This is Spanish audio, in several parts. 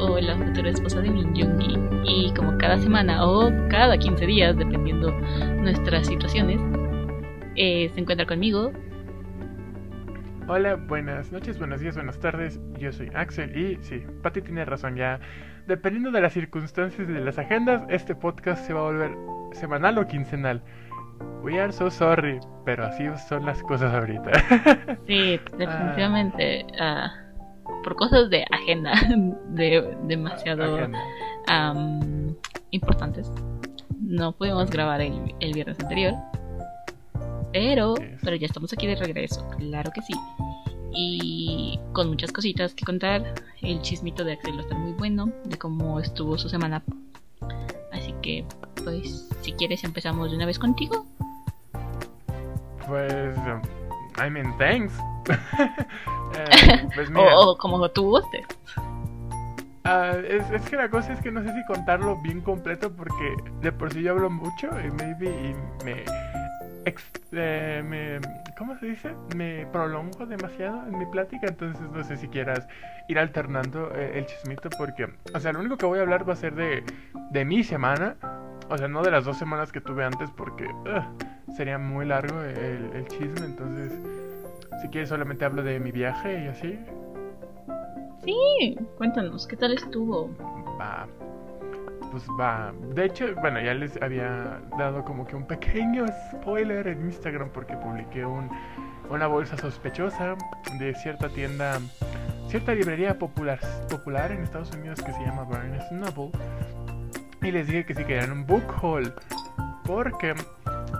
O la futura esposa de Min Yoongi y como cada semana o cada 15 días, dependiendo nuestras situaciones, eh, se encuentra conmigo. Hola, buenas noches, buenos días, buenas tardes. Yo soy Axel y sí, Patty tiene razón ya. Dependiendo de las circunstancias y de las agendas, este podcast se va a volver semanal o quincenal. We are so sorry, pero así son las cosas ahorita. sí, definitivamente. Ah, por cosas de agenda, de demasiado importantes. No pudimos grabar el, el viernes anterior. Pero, pero ya estamos aquí de regreso, claro que sí. Y con muchas cositas que contar. El chismito de Axel está muy bueno, de cómo estuvo su semana. Así que, pues, si quieres empezamos de una vez contigo. Pues, I mean, thanks. Eh, pues o, como tú gustes. Ah, es, es, que la cosa es que no sé si contarlo bien completo porque de por sí yo hablo mucho y maybe y me, eh, me ¿cómo se dice? me prolongo demasiado en mi plática entonces no sé si quieras ir alternando eh, el chismito porque o sea lo único que voy a hablar va a ser de, de mi semana o sea no de las dos semanas que tuve antes porque sería muy largo el, el chisme entonces si quieres solamente hablo de mi viaje y así. Sí, cuéntanos, ¿qué tal estuvo? Va. Pues va. De hecho, bueno, ya les había dado como que un pequeño spoiler en Instagram porque publiqué un, una bolsa sospechosa de cierta tienda, cierta librería popular, popular en Estados Unidos que se llama Barnes Noble. Y les dije que si querían un book haul. Porque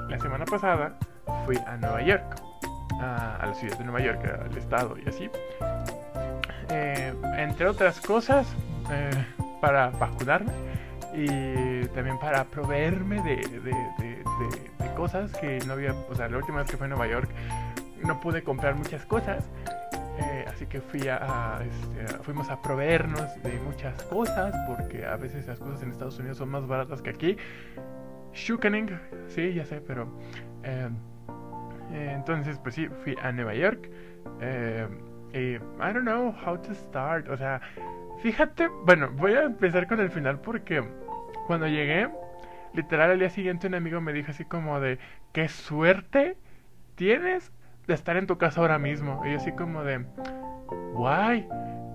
la semana pasada fui a Nueva York a, la ciudad de Nueva York, al estado y así. Eh, entre otras cosas, eh, para vacunarme y también para proveerme de, de, cosas que no había, o sea, la última vez que fui a Nueva York no pude comprar muchas cosas. Eh, así que fui a, este, fuimos a proveernos de muchas cosas porque a veces las cosas en Estados Unidos son más baratas que aquí. Shukening, sí, ya sé, pero eh, entonces, pues sí, fui a Nueva York. Eh, y I don't know how to start. O sea, fíjate, bueno, voy a empezar con el final porque cuando llegué, literal al día siguiente un amigo me dijo así como de, qué suerte tienes de estar en tu casa ahora mismo. Y yo así como de, why?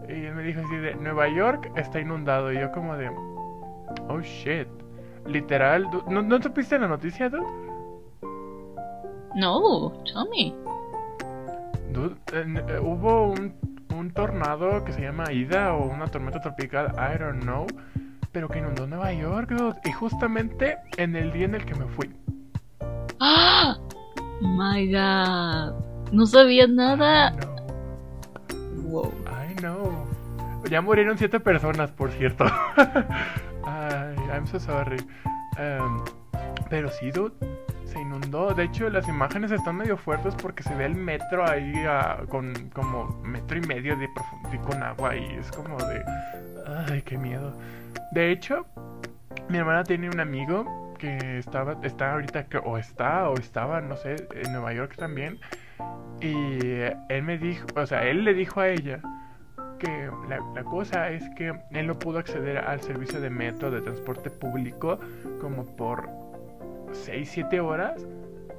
Y él me dijo así de, Nueva York está inundado. Y yo como de, oh shit. Literal, ¿no, ¿no supiste la noticia, dude? No, tell me. Eh, hubo un, un, tornado que se llama Ida o una tormenta tropical, I don't know, pero que inundó Nueva York, y justamente en el día en el que me fui. ¡Ah! My God. No sabía nada. I Wow. I know. Ya murieron siete personas, por cierto. Ay, I'm so sorry. Um, pero sí, dude se inundó. De hecho, las imágenes están medio fuertes porque se ve el metro ahí con como metro y medio de profundidad con agua y es como de... Ay, qué miedo. De hecho, mi hermana tiene un amigo que estaba, está ahorita, o está, o estaba, no sé, en Nueva York también. Y él me dijo, o sea, él le dijo a ella que la, la, cosa es que él no pudo acceder al servicio de metro de transporte público como por 6, 7 horas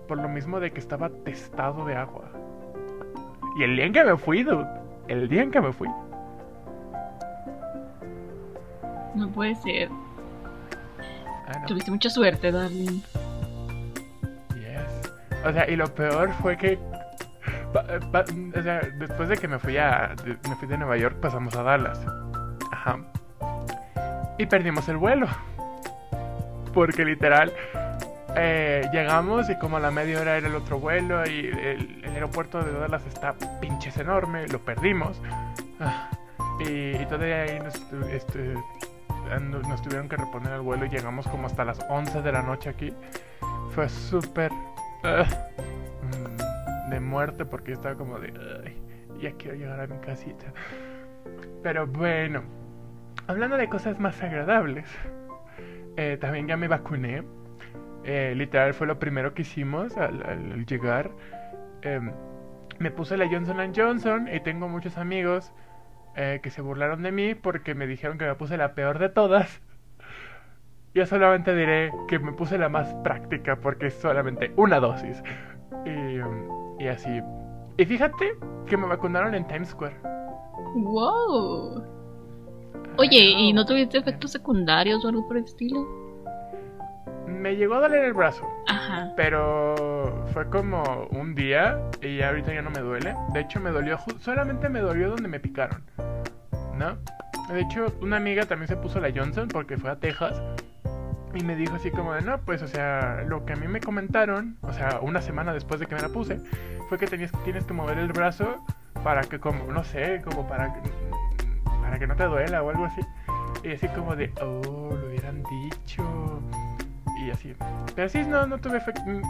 por lo mismo de que estaba testado de agua. Y el día en que me fui, dude, el día en que me fui. No puede ser. Ah, Tuviste mucha suerte, darling. Yes. O sea, y lo peor fue que o sea, después de que me fui a me fui de Nueva York pasamos a Dallas. Ajá. Y perdimos el vuelo. Porque literal eh, llegamos y como a la media hora era el otro vuelo y el, aeropuerto de Dallas está pinches enorme, lo perdimos. Ah, y, todavía ahí nos, este, nos tuvieron que reponer el vuelo y llegamos como hasta las 11 de la noche aquí. Fue súper ah, mm, de muerte porque estaba como de... ya quiero llegar a mi casita. Pero bueno, hablando de cosas más agradables, eh, también ya me vacuné. Eh, literal fue lo primero que hicimos al, llegar. Em, me puse la Johnson Johnson y tengo muchos amigos eh, que se burlaron de mí porque me dijeron que me puse la peor de todas. Yo solamente diré que me puse la más práctica porque es solamente una dosis. Y, y así. Y fíjate que me vacunaron en Times Square. ¡Wow! Oye, ¿y no tuviste efectos secundarios o algo por el estilo? Me llegó a doler el brazo. Ajá. Pero fue como un día y ahorita ya no me duele. De hecho, me dolió, solamente me dolió donde me picaron. ¿No? De hecho, una amiga también se puso la Johnson porque fue a Texas. Y me dijo así como de, no, pues, o sea, lo que a mí me comentaron, o sea, una semana después de que me la puse, fue que tenías, tienes que mover el brazo para que, como, no sé, como para que, para que no te duela o algo así. Y así como de, oh, lo hubieran dicho y así. Pero sí, no, no tuve,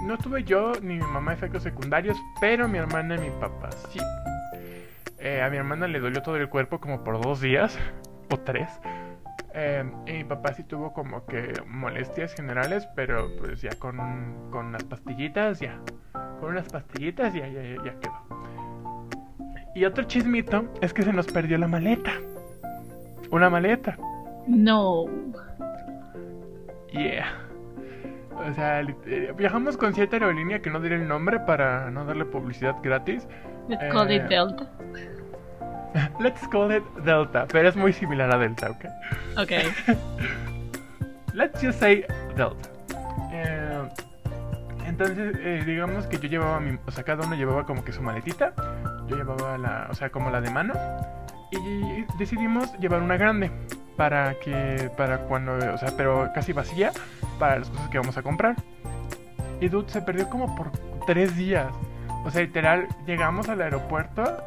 no tuve yo ni mi mamá efectos secundarios, pero mi hermana y mi papá sí. Eh, a mi hermana le dolió todo el cuerpo como por dos días o tres. Eh, y mi papá sí tuvo como que molestias generales, pero pues ya con, con unas pastillitas, ya. Con unas pastillitas ya, ya, ya quedó. Y otro chismito es que se nos perdió la maleta. Una maleta. No. Yeah. O sea, eh, viajamos con cierta aerolínea que no diré el nombre para no darle publicidad gratis. Let's call it eh, Delta. Let's call it Delta, pero es muy similar a Delta, ¿ok? Ok. Let's just say Delta. Eh, entonces, digamos que yo llevaba mi. O sea, cada uno llevaba como que su maletita. Yo llevaba la. O sea, como la de mano. Y decidimos llevar una grande para que para cuando, o sea, pero casi vacía para las cosas que vamos a comprar. Y Dude se perdió como por tres días. O sea, literal, llegamos al aeropuerto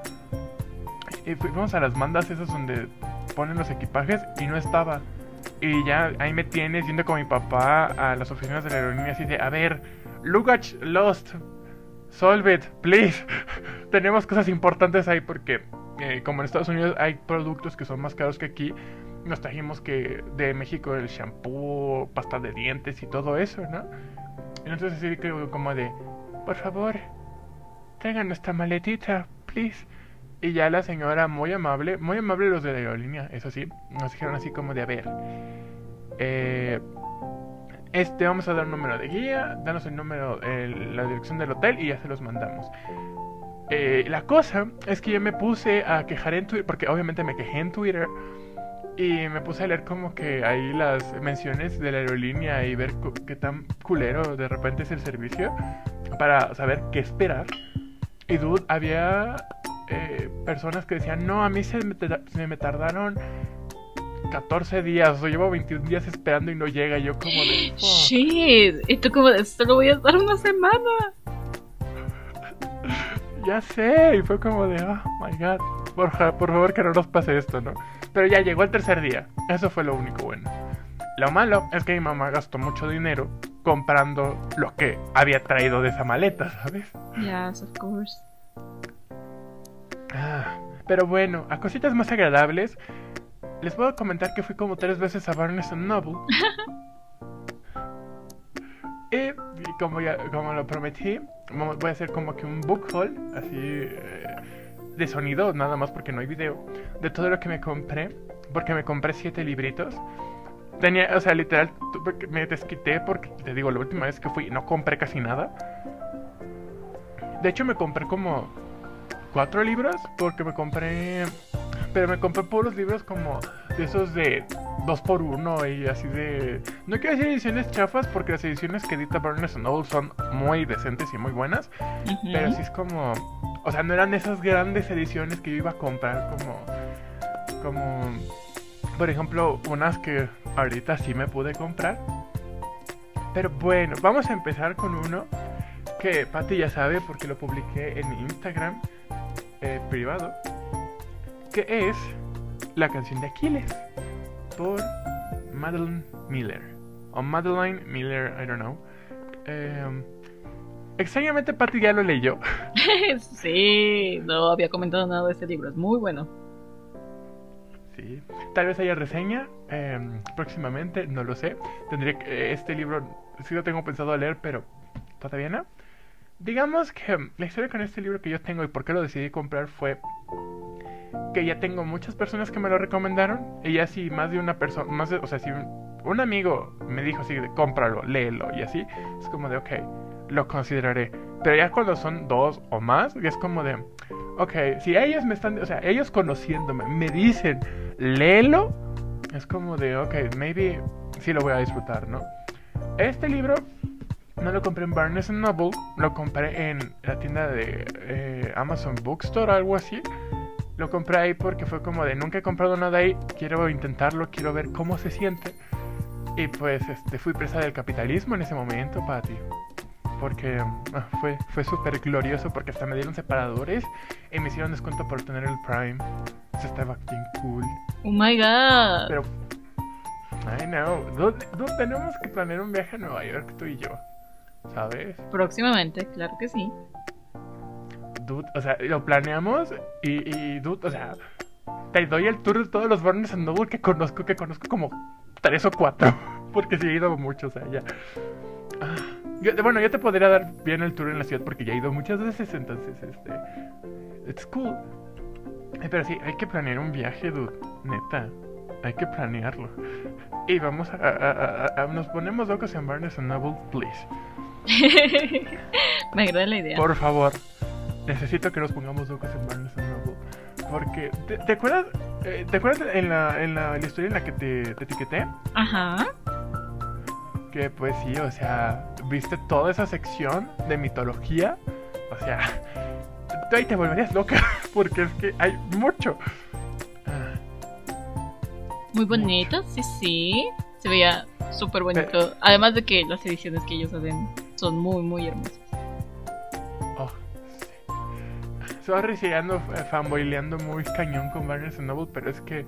y fuimos a las mandas esas donde ponen los equipajes y no estaba. Y ya ahí me tienes yendo con mi papá a las oficinas de la aerolínea así de, a ver, luggage lost, solve it, please. Tenemos cosas importantes ahí porque como en Estados Unidos hay productos que son más caros que aquí, nos trajimos que de México el shampoo, pasta de dientes y todo eso, ¿no? Entonces así que como de, por favor, traigan nuestra maletita, please. Y ya la señora muy amable, muy amable los de la aerolínea, eso sí, nos dijeron así como de, a ver, eh, este vamos a dar un número de guía, danos el número, la dirección del hotel y ya se los mandamos. Eh, la cosa es que yo me puse a quejar en Twitter, porque obviamente me quejé en Twitter y me puse a leer como que ahí las menciones de la aerolínea y ver qué tan culero de repente es el servicio para saber qué esperar. Y dude, había eh, personas que decían, no, a mí se me, tardaron 14 días, o llevo 21 días esperando y no llega. Y yo como de... Shit, esto como de solo voy a estar una semana. ya sé, y fue como de, oh my god, por, por favor que no nos pase esto, ¿no? Pero ya llegó el tercer día. Eso fue lo único bueno. Lo malo es que mi mamá gastó mucho dinero comprando lo que había traído de esa maleta, ¿sabes? Yes, of course. Ah, pero bueno, a cositas más agradables, les puedo comentar que fui como tres veces a Barnes Noble. y, como ya como lo prometí, voy a hacer como que un book haul, así eh, de sonido, nada más porque no hay video, de todo lo que me compré, porque me compré siete libritos. Tenía, o sea, literal, me desquité porque, te digo, la última vez que fui no compré casi nada. De hecho, me compré como cuatro libros porque me compré... Pero me compré puros libros como de esos de dos por uno y así de... No quiero decir ediciones chafas porque las ediciones que edita Barnes Noble son muy decentes y muy buenas. Pero sí es como o sea, no eran esas grandes ediciones que yo iba a comprar como... Como... Por ejemplo, unas que ahorita sí me pude comprar. Pero bueno, vamos a empezar con uno que Patti ya sabe porque lo publiqué en mi Instagram eh, privado. Que es la canción de Aquiles por Madeline Miller. O Madeline Miller, I don't know. Eh, Extrañamente Patty ya lo leyó. sí, no había comentado nada de este libro, es muy bueno. Sí, tal vez haya reseña em, próximamente, no lo sé. Tendría que, este libro sí lo tengo pensado leer, pero todavía no. Digamos que la historia con este libro que yo tengo y por qué lo decidí comprar fue que ya tengo muchas personas que me lo recomendaron. Y así más de una persona, más de, o sea, si un, amigo me dijo así, cómpralo, léelo y así, es como de, ok, lo consideraré. Pero ya cuando son dos o más, es como de, ok, si ellos me están, o sea, ellos conociéndome, me dicen, léelo, es como de, ok, maybe sí lo voy a disfrutar, ¿no? Este libro no lo compré en Barnes Noble, lo compré en la tienda de eh, Amazon Bookstore, algo así. Lo compré ahí porque fue como de nunca he comprado nada ahí, quiero intentarlo, quiero ver cómo se siente. Y pues este, fui presa del capitalismo en ese momento, Patty. Porque ah, fue, fue súper glorioso porque hasta me dieron separadores y me hicieron descuento por tener el Prime. Eso estaba bien cool. Oh my god. Pero. Ay no. ¿Dónde, tenemos que planear un viaje a Nueva York tú y yo? ¿Sabes? Próximamente, claro que sí. Dude, o sea, lo planeamos y, y dude, o sea, te doy el tour de todos los Barnes Noble que conozco, que conozco como tres o cuatro. Porque sí he ido mucho, o sea, ya. Ah, bueno, yo te podría dar bien el tour en la ciudad porque ya he ido muchas veces, entonces, este. It's cool. Pero sí, hay que planear un viaje, dude. Neta. Hay que planearlo. Y vamos a. nos ponemos locos en Barnes Noble, please. Me agrada la idea. Por favor. Necesito que nos pongamos locos en Barnes Noble. Porque. ¿Te, acuerdas? Eh, ¿Te acuerdas en la, en la, historia en la que te, te etiqueté? Ajá. Que pues sí, o sea, viste toda esa sección de mitología. O sea, tú ahí te volverías loca. Porque es que hay mucho. Muy bonito, sí, sí. Se veía súper bonito. Además de que las ediciones que ellos hacen son muy, muy hermosas. Oh, sí. Sorry si ando muy cañón con Barnes Noble, pero es que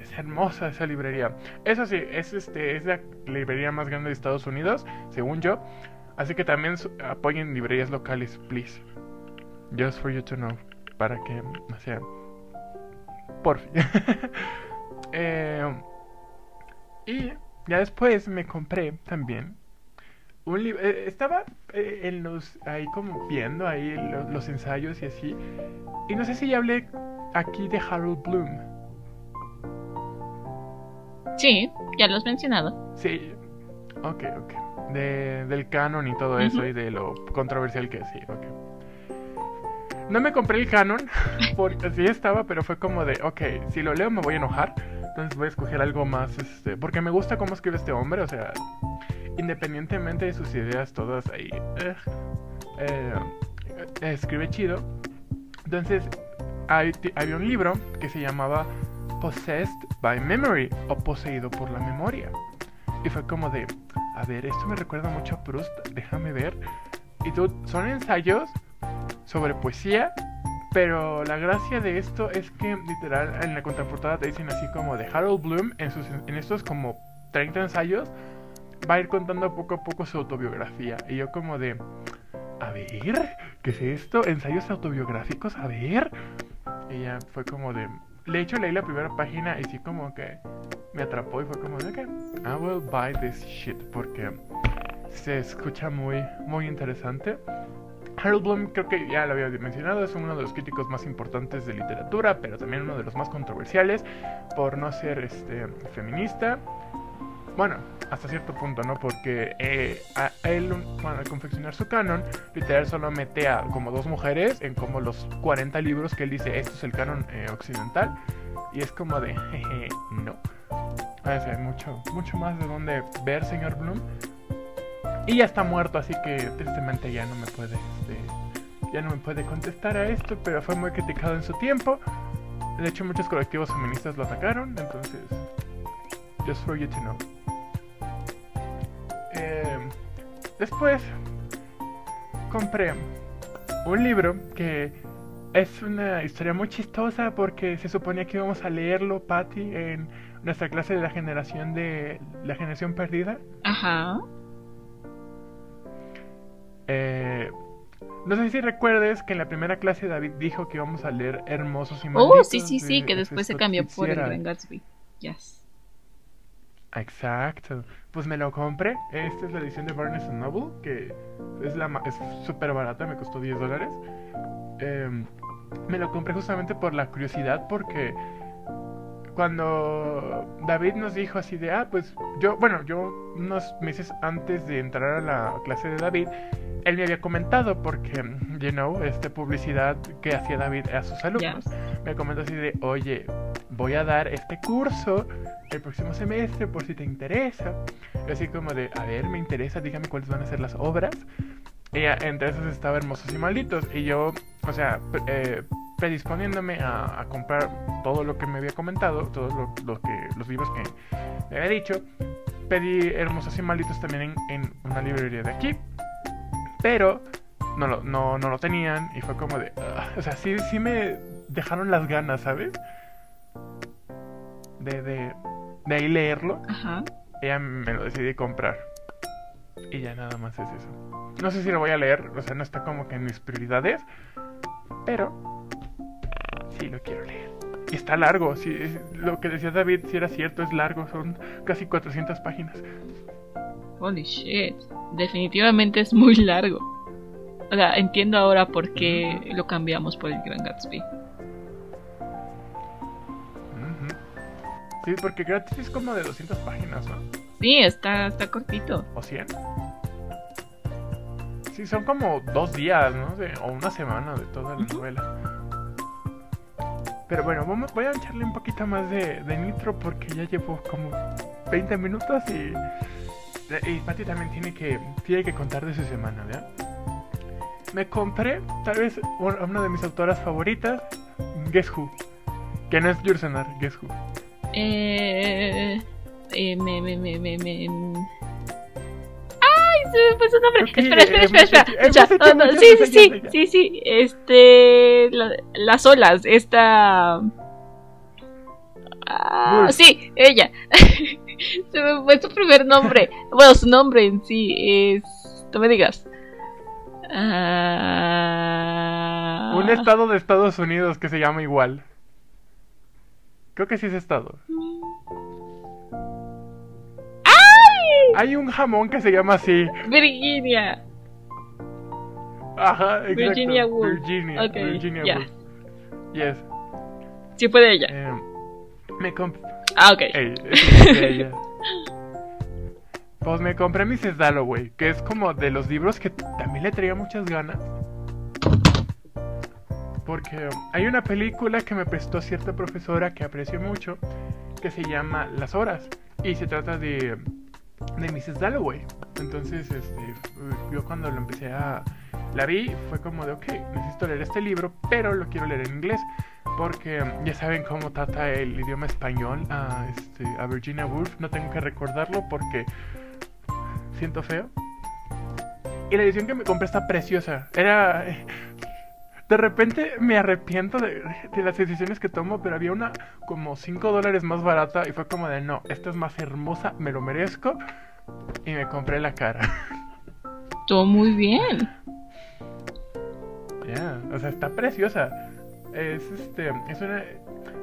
es hermosa esa librería. Eso sí, es, este, es la librería más grande de Estados Unidos, según yo. Así que también apoyen librerías locales, please. Just for you to know. Para que, o sea, por fin. Eh, y ya después me compré también un libro. Eh, estaba eh, en los ahí como viendo ahí los ensayos y así. Y no sé si ya hablé aquí de Harold Bloom. Sí, ya lo has mencionado. Sí, ok, ok. De, del canon y todo eso y de lo controversial que es, sí, ok. No me compré el canon porque sí estaba, pero fue como de, ok, si lo leo me voy a enojar. Entonces voy a escoger algo más, este, porque me gusta cómo escribe este hombre, o sea, independientemente de sus ideas todas ahí, eh, eh, escribe chido. Entonces, hay, había un libro que se llamaba Possessed by Memory o Poseído por la Memoria. Y fue como de, a ver, esto me recuerda mucho a Proust, déjame ver. Y tú, son ensayos sobre poesía pero la gracia de esto es que literal en la contraportada te dicen así como de Harold Bloom en, sus, en estos como 30 ensayos va a ir contando poco a poco su autobiografía. Y yo como de, a ver, ¿qué es esto? ¿Ensayos autobiográficos? A ver. Y ya fue como de, de hecho leí la primera página y sí como que me atrapó y fue como de, que I will buy this shit porque se escucha muy, muy interesante. Harold Bloom, creo que ya lo había mencionado, es uno de los críticos más importantes de literatura, pero también uno de los más controversiales por no ser este, feminista. Bueno, hasta cierto punto, ¿no? Porque eh, a él, bueno, al confeccionar su canon, literal solo mete a como dos mujeres en como los 40 libros que él dice, esto es el canon eh, occidental. Y es como de, jeje, no. hay mucho, mucho más de donde ver, señor Bloom. Y ya está muerto, así que tristemente ya no me puede, este, ya no me puede contestar a esto, pero fue muy criticado en su tiempo. De hecho, muchos colectivos feministas lo atacaron, entonces, just for you to know. Em, después compré un libro que es una historia muy chistosa porque se suponía que íbamos a leerlo, Patty, en nuestra clase de la generación de la generación perdida. Ajá. Eh, no sé si recuerdes que en la primera clase David dijo que íbamos a leer Hermosos y Malditos. Oh, sí, sí, sí, que después se cambió por el Gran Gatsby. Yes. Exacto. Pues me lo compré. Esta es la edición de Barnes Noble, que es la es súper barata, me costó 10 dólares. Em, me lo compré justamente por la curiosidad, porque cuando David nos dijo así de, ah, pues yo, bueno, yo unos meses antes de entrar a la clase de David, él me había comentado, porque, you know, esta publicidad que hacía David a sus alumnos, me comentó así de, oye, voy a dar este curso el próximo semestre por si te interesa. Así como de, a ver, me interesa, dígame cuáles van a ser las obras. Y entre esas estaba Hermosos y Malditos. Y yo, o sea, eh, predisponiéndome a, comprar todo lo que me había comentado, todos lo, que, los libros que me había dicho, pedí Hermosos y Malditos también en, una librería de aquí. Pero no lo, no, no lo tenían y fue como de... o sea, sí, sí me dejaron las ganas, ¿sabes? De, de, de ahí leerlo. Ajá. ya me lo decidí comprar. Y ya nada más es eso. No sé si lo voy a leer, o sea, no está como que en mis prioridades. Pero sí lo quiero leer. Está largo, si lo que decía David, si era cierto, es largo, son casi 400 páginas. Holy shit, definitivamente es muy largo. O sea, entiendo ahora por qué lo cambiamos por el Gran Gatsby. Sí, porque gratis es como de 200 páginas, ¿no? Sí, está, está cortito. ¿O 100? Sí, son como dos días, ¿no? o una semana de toda la novela. Pero bueno, voy a echarle un poquito más de, nitro porque ya llevo como 20 minutos y, y Pati también tiene que, tiene que contar de su semana, ¿verdad? Me compré tal vez una de mis autoras favoritas, Guess Who. Que no es Jursenar, Guess Who. Eh, eh, me, me, me, me, me... Se me fue su nombre. espera, espera, espera, espera. sí, sí, sí, sí, sí. Este. las olas. Esta. Ah, sí, ella. se me fue su primer nombre. Bueno, su nombre en sí es. No me digas. Ah... Un estado de Estados Unidos que se llama igual. Creo que sí es estado. ¡Ay! Hay un jamón que se llama así. Virginia. Ajá, exacto. Virginia Woolf. Virginia, Virginia Woolf. Yes. Sí fue de ella. Eh, me compré. Ah, ok. ella. pues me compré Mrs. Dalloway, que es como de los libros que también le traía muchas ganas. Porque hay una película que me prestó cierta profesora que aprecio mucho, que se llama Las Horas. Y se trata de, de Mrs. Dalloway. Entonces, este, yo cuando lo empecé a... La vi, fue como de, ok, necesito leer este libro, pero lo quiero leer en inglés. Porque ya saben cómo trata el idioma español a, este, a Virginia Woolf. No tengo que recordarlo porque siento feo. Y la edición que me compré está preciosa. Era de repente me arrepiento de, las decisiones que tomo, pero había una como 5 dólares más barata y fue como de no, esta es más hermosa, me lo merezco. Y me compré la cara. Todo muy bien. Ya, o sea, está preciosa. Es este, es una...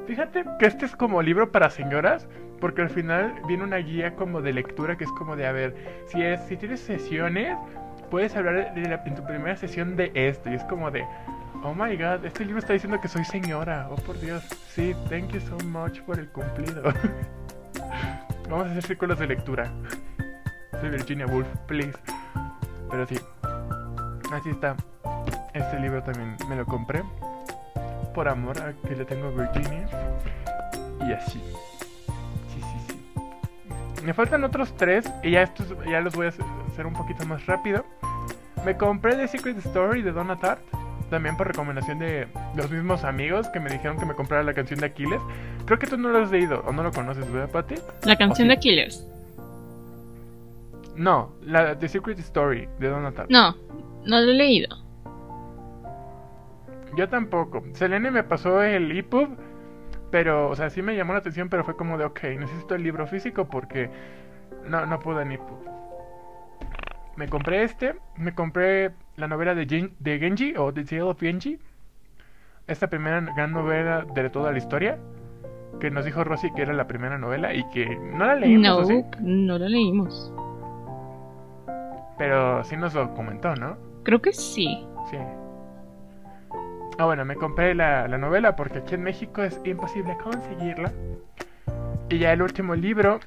Fíjate que este es como libro para señoras, porque al final viene una guía como de lectura que es como de, a ver, si, es, si tienes sesiones, puedes hablar en tu primera sesión de esto. Y es como de, Oh my god, este libro está diciendo que soy señora. Oh por Dios. Sí, thank you so much por el cumplido. Vamos a hacer círculos de lectura. Soy Virginia Woolf, please. Pero sí. Así está. Este libro también me lo compré. Por amor a que le tengo Virginia. Y así. Sí, sí, sí. Me faltan otros tres. Y ya estos ya los voy a hacer un poquito más rápido. Me compré The Secret Story de Donna Tartt también por recomendación de los mismos amigos que me dijeron que me comprara la canción de Aquiles. Creo que tú no lo has leído o no lo conoces, ¿verdad, Pati? ¿La canción de Aquiles? No, la The Secret Story de Donald No, no lo he leído. Yo tampoco. Selene me pasó el EPUB, pero, o sea, sí me llamó la atención, pero fue como de, ok, necesito el libro físico porque no, no pude en EPUB me compré este, me compré la novela de, de Genji o The Tale of Genji. Esta primera gran novela de toda la historia. Que nos dijo Rosy que era la primera novela y que no la leímos. No, no la leímos. Pero sí nos lo comentó, ¿no? Creo que sí. Sí. Ah, bueno, me compré la, la novela porque aquí en México es imposible conseguirla. Y ya el último libro,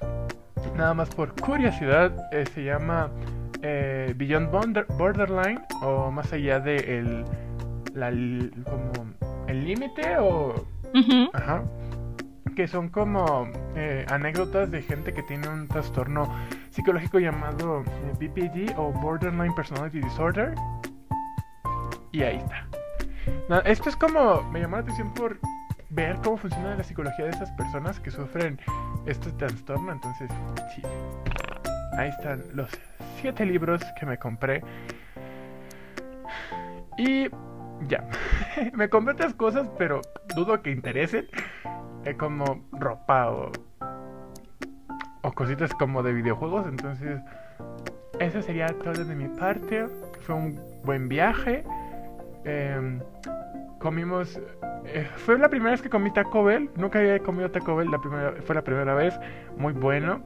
nada más por curiosidad, eh, se llama eh, Beyond Borderline o más allá de el, la, como el límite o... Ajá. Que son como eh, anécdotas de gente que tiene un trastorno psicológico llamado BPD o Borderline Personality Disorder. Y ahí está. esto es como, me llamó la atención por ver cómo funciona la psicología de esas personas que sufren este trastorno. Entonces, sí. Ahí están los siete libros que me compré. Y ya. me compré otras cosas, pero dudo que interesen. Es como ropa o, o cositas como de videojuegos. Entonces, eso sería todo de mi parte. Fue un buen viaje. Em, comimos. Eh, fue la primera vez que comí Taco Bell. Nunca había comido Taco Bell. La primera, fue la primera vez. Muy bueno.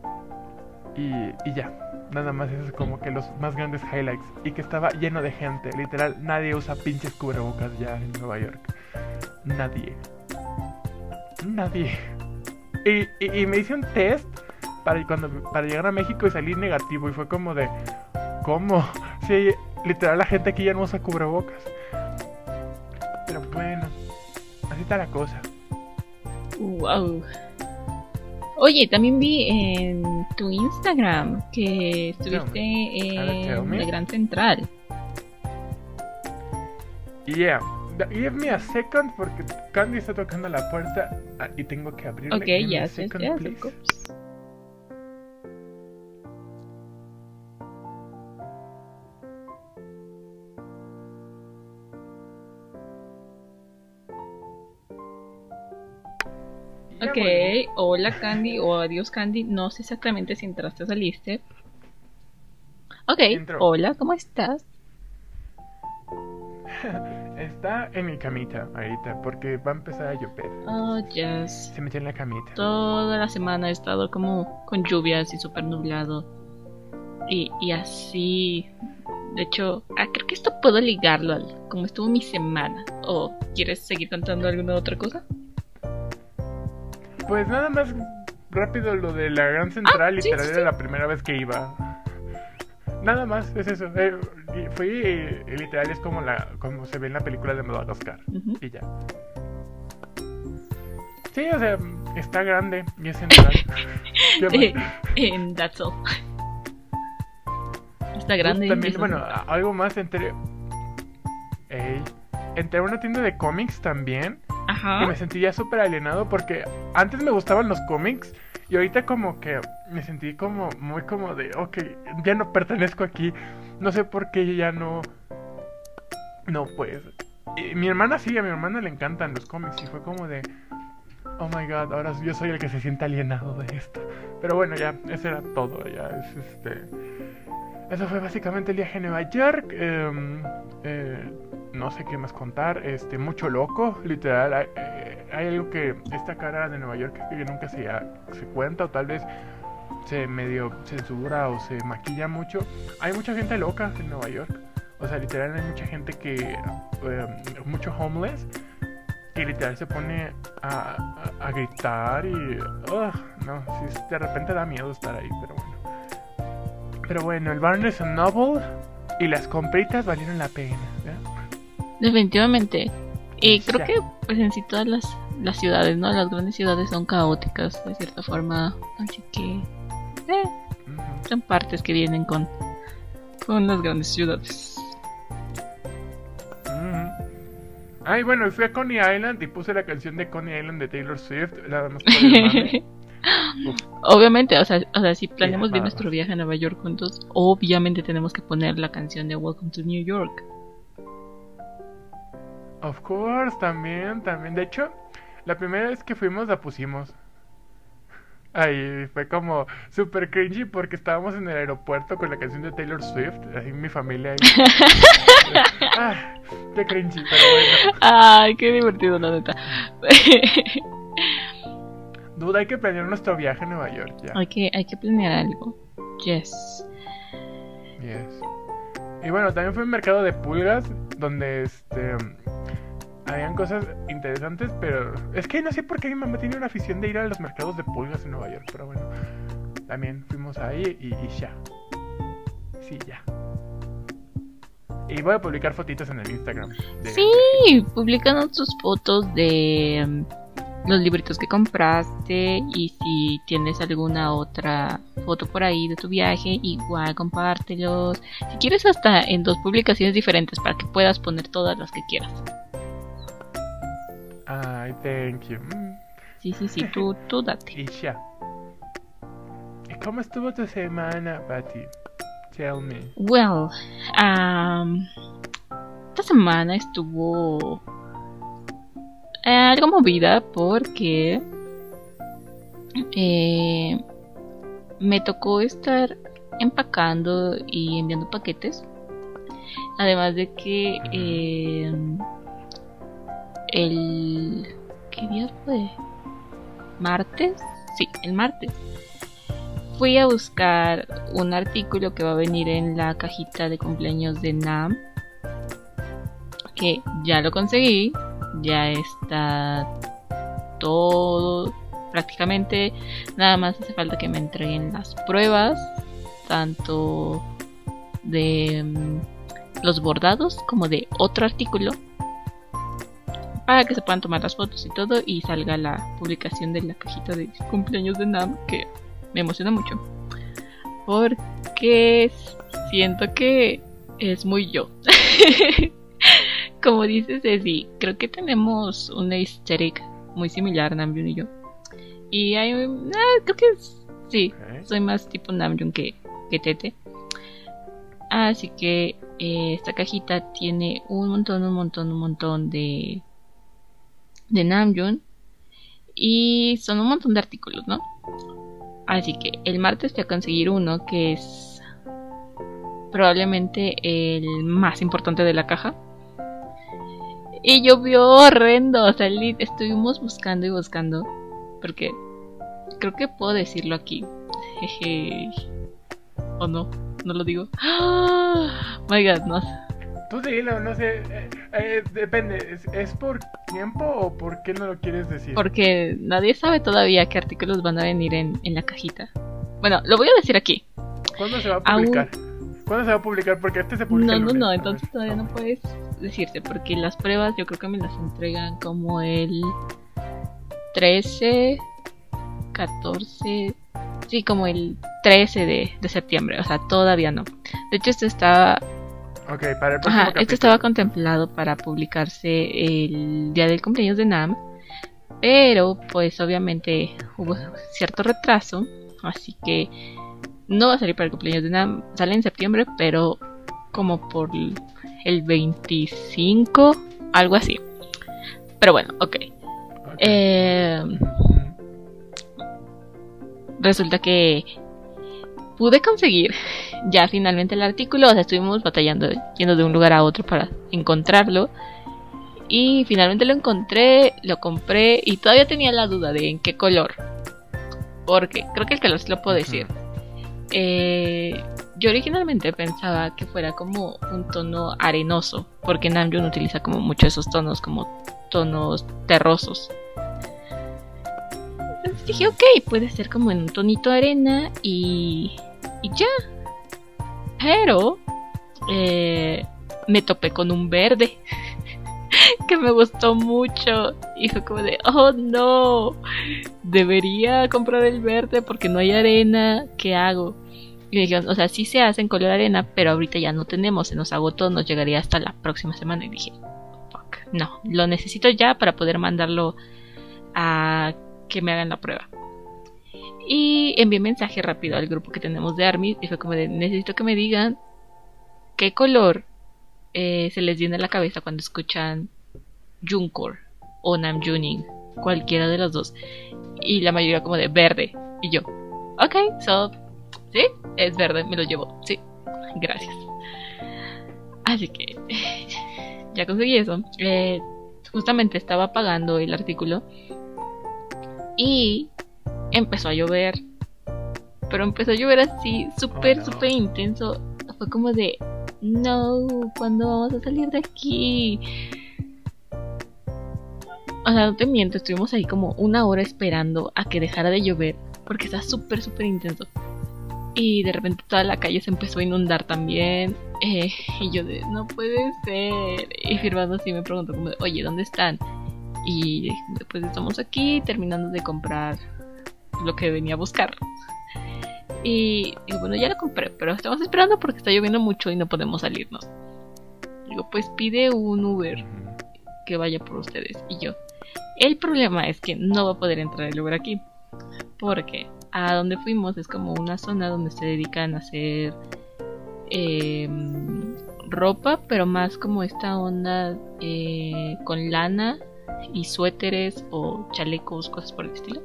Y, y ya. Nada más es como que los más grandes highlights. Y que estaba lleno de gente. Literal, nadie usa pinches cubrebocas ya en Nueva York. Nadie. Nadie. Y, y, me hice un test para, cuando, para llegar a México y salir negativo. Y fue como de. ¿Cómo? Sí, literal, la gente aquí ya no usa cubrebocas. Pero bueno, así está la cosa. Wow. Oye, también vi en tu Instagram que estuviste en la Gran Central. Yeah. Give me a second porque Candy está tocando la puerta ah, y tengo que abrirla. Ok, ya, yes, yes, Ok, hola Candy o adiós Candy. No sé exactamente si entraste o saliste. Ok, hola, ¿cómo estás? Está en mi camita ahorita porque va a empezar a llover. Oh, yes. Se metió en la camita. Toda la semana he estado como con lluvias y súper nublado. Y, y así. De hecho, ah, creo que esto puedo ligarlo al cómo estuvo mi semana. ¿O quieres seguir contando alguna otra cosa? Pues nada más rápido lo de la Gran Central, y literal era la primera vez que iba. Nada más, es eso. Eh, fui y, literal es como la como se ve en la película de Madagascar. Y ya. Sí, o sea, está grande y es central. En that's all. Está grande. también, bueno, algo más entre. Ey, entré a una tienda de cómics también. Y me sentía súper alienado porque antes me gustaban los cómics y ahorita como que me sentí como muy como de, ok, ya no pertenezco aquí. No sé por qué ya no... No, pues... Mi hermana sí, a mi hermana le encantan los cómics y fue como de... Oh my god, ahora yo soy el que se siente alienado de esto. Pero bueno, ya, eso era todo. Ya es este. Eso fue básicamente el viaje a Nueva York. Em, eh, no sé qué más contar, este, mucho loco, literal, hay, eh, algo que esta cara de Nueva York que nunca se, se cuenta o tal vez se medio censura o se maquilla mucho. Hay mucha gente loca en Nueva York, o sea, literal hay mucha gente que, eh, mucho homeless, que literal se pone a, a, gritar y, no, si de repente da miedo estar ahí, pero bueno. Pero bueno, el Barnes Noble y las compritas valieron la pena. Definitivamente. Y creo que pues en sí todas las, las ciudades, ¿no? Las grandes ciudades son caóticas de cierta forma. Así que... Eh, son partes que vienen con, con las grandes ciudades. Ay, bueno, fui a Coney Island y puse la canción de Coney Island de Taylor Swift. obviamente, o sea, o sea, si planeamos bien nuestro viaje a Nueva York juntos, obviamente tenemos que poner la canción de Welcome to New York. Of course, también, también. De hecho, la primera vez que fuimos la pusimos. Ahí fue como super cringy porque estábamos en el aeropuerto con la canción de Taylor Swift, así mi familia. Ahí. ah, qué cringy, pero bueno. Ay, qué divertido, la neta. Duda, hay que planear nuestro viaje a Nueva York ya. Hay que, hay que planear algo. Yes. Yes. Y bueno, también fue un mercado de pulgas donde este habían cosas interesantes, pero es que no sé por qué mi mamá tiene una afición de ir a los mercados de pulgas en Nueva York, pero bueno, también fuimos ahí y, ya. Sí, ya. Y voy a publicar fotitos en el Instagram. de- Sí, publicanos tus fotos de los libritos que compraste y si tienes alguna otra foto por ahí de tu viaje, igual compártelos. Si quieres hasta en dos publicaciones diferentes para que puedas poner todas las que quieras. Ay, thank you. Sí, sí, sí, tú, tú date. Y ya. ¿Y cómo estuvo tu semana, Patty? Tell me. Well, um, esta semana estuvo algo movida porque eh, me tocó estar empacando y enviando paquetes. Además de que eh, el... ¿Qué día fue? ¿Martes? Sí, el martes fui a buscar un artículo que va a venir en la cajita de cumpleaños de Nam. Que ya lo conseguí. Ya está todo prácticamente. Nada más hace falta que me entreguen las pruebas. Tanto de mm, los bordados como de otro artículo. Para que se puedan tomar las fotos y todo. Y salga la publicación de la cajita de cumpleaños de Nam. Que me emociona mucho. Porque siento que es muy yo. Como dice Ceci, creo que tenemos una easter egg muy similar, Namjoon y yo. Y hay un- ah, creo que es- sí, soy más tipo Namjoon que, que Tete. Así que eh, esta cajita tiene un montón, un montón, un montón de, de Namjoon. Y son un montón de artículos, ¿no? Así que el martes fui a conseguir uno que es probablemente el más importante de la caja. Y llovió horrendo. O sea, estuvimos buscando y buscando. Porque creo que puedo decirlo aquí. Jeje. O no, no lo digo. ¡Ah! My god, no. Tú dilo, no sé. eh, eh, depende. ¿Es, es por tiempo o por qué no lo quieres decir? Porque nadie sabe todavía qué artículos van a venir en, en la cajita. Bueno, lo voy a decir aquí. ¿Cuándo se va a Aún- publicar? ¿Cuándo se va a publicar? Porque este se publica. No, el no, lunes, no, entonces todavía no puedes decirte, porque las pruebas yo creo que me las entregan como el 13, 14, sí, como el 13 de, de septiembre, o sea, todavía no. De hecho, esto estaba, Ok, para el próximo ajá, capítulo. esto estaba contemplado para publicarse el día del cumpleaños de Nam, pero pues obviamente hubo cierto retraso, así que no va a salir para el cumpleaños de Nam, sale en septiembre, pero como por el 25, algo así. Pero bueno, ok. Ok. Eh, resulta que pude conseguir ya finalmente el artículo. O sea, estuvimos batallando, yendo de un lugar a otro para encontrarlo. Y finalmente lo encontré, lo compré y todavía tenía la duda de en qué color. Porque creo que el color sí lo puedo decir. Eh, yo originalmente pensaba que fuera como un tono arenoso, porque Namjoon utiliza como mucho esos tonos, como tonos terrosos. Entonces dije, ok, puede ser como en un tonito arena y, y ya. Pero eh, me topé con un verde que me gustó mucho y fue como de, oh no, debería comprar el verde porque no hay arena, ¿qué hago? Y me dijeron, o sea, sí se hace en color arena, pero ahorita ya no tenemos, se nos agotó, nos llegaría hasta la próxima semana. Y dije, fuck, no, lo necesito ya para poder mandarlo a que me hagan la prueba. Y envié mensaje rápido al grupo que tenemos de Army y fue como de, necesito que me digan qué color eh, se les viene a la cabeza cuando escuchan Junkor o Namjooning, cualquiera de los dos. Y la mayoría como de verde. Y yo, ok, so Sí, es verde, me lo llevo. Sí, gracias. Así que ya conseguí eso. Eh, justamente estaba pagando el artículo y empezó a llover. Pero empezó a llover así, súper, no. súper intenso. Fue como de, no, ¿cuándo vamos a salir de aquí? O sea, no te miento, estuvimos ahí como una hora esperando a que dejara de llover porque está súper, súper intenso. Y de repente toda la calle se empezó a inundar también. Eh, y yo de, no puede ser. Y firmando así me preguntó como, oye, ¿dónde están? Y pues estamos aquí terminando de comprar lo que venía a buscar. Y bueno, ya lo compré, pero estamos esperando porque está lloviendo mucho y no podemos salirnos. Digo, pues pide un Uber que vaya por ustedes y yo. El problema es que no va a poder entrar el Uber aquí. Porque a donde fuimos es como una zona donde se dedican a hacer em, ropa, pero más como esta onda eh, con lana y suéteres o chalecos, cosas por el estilo.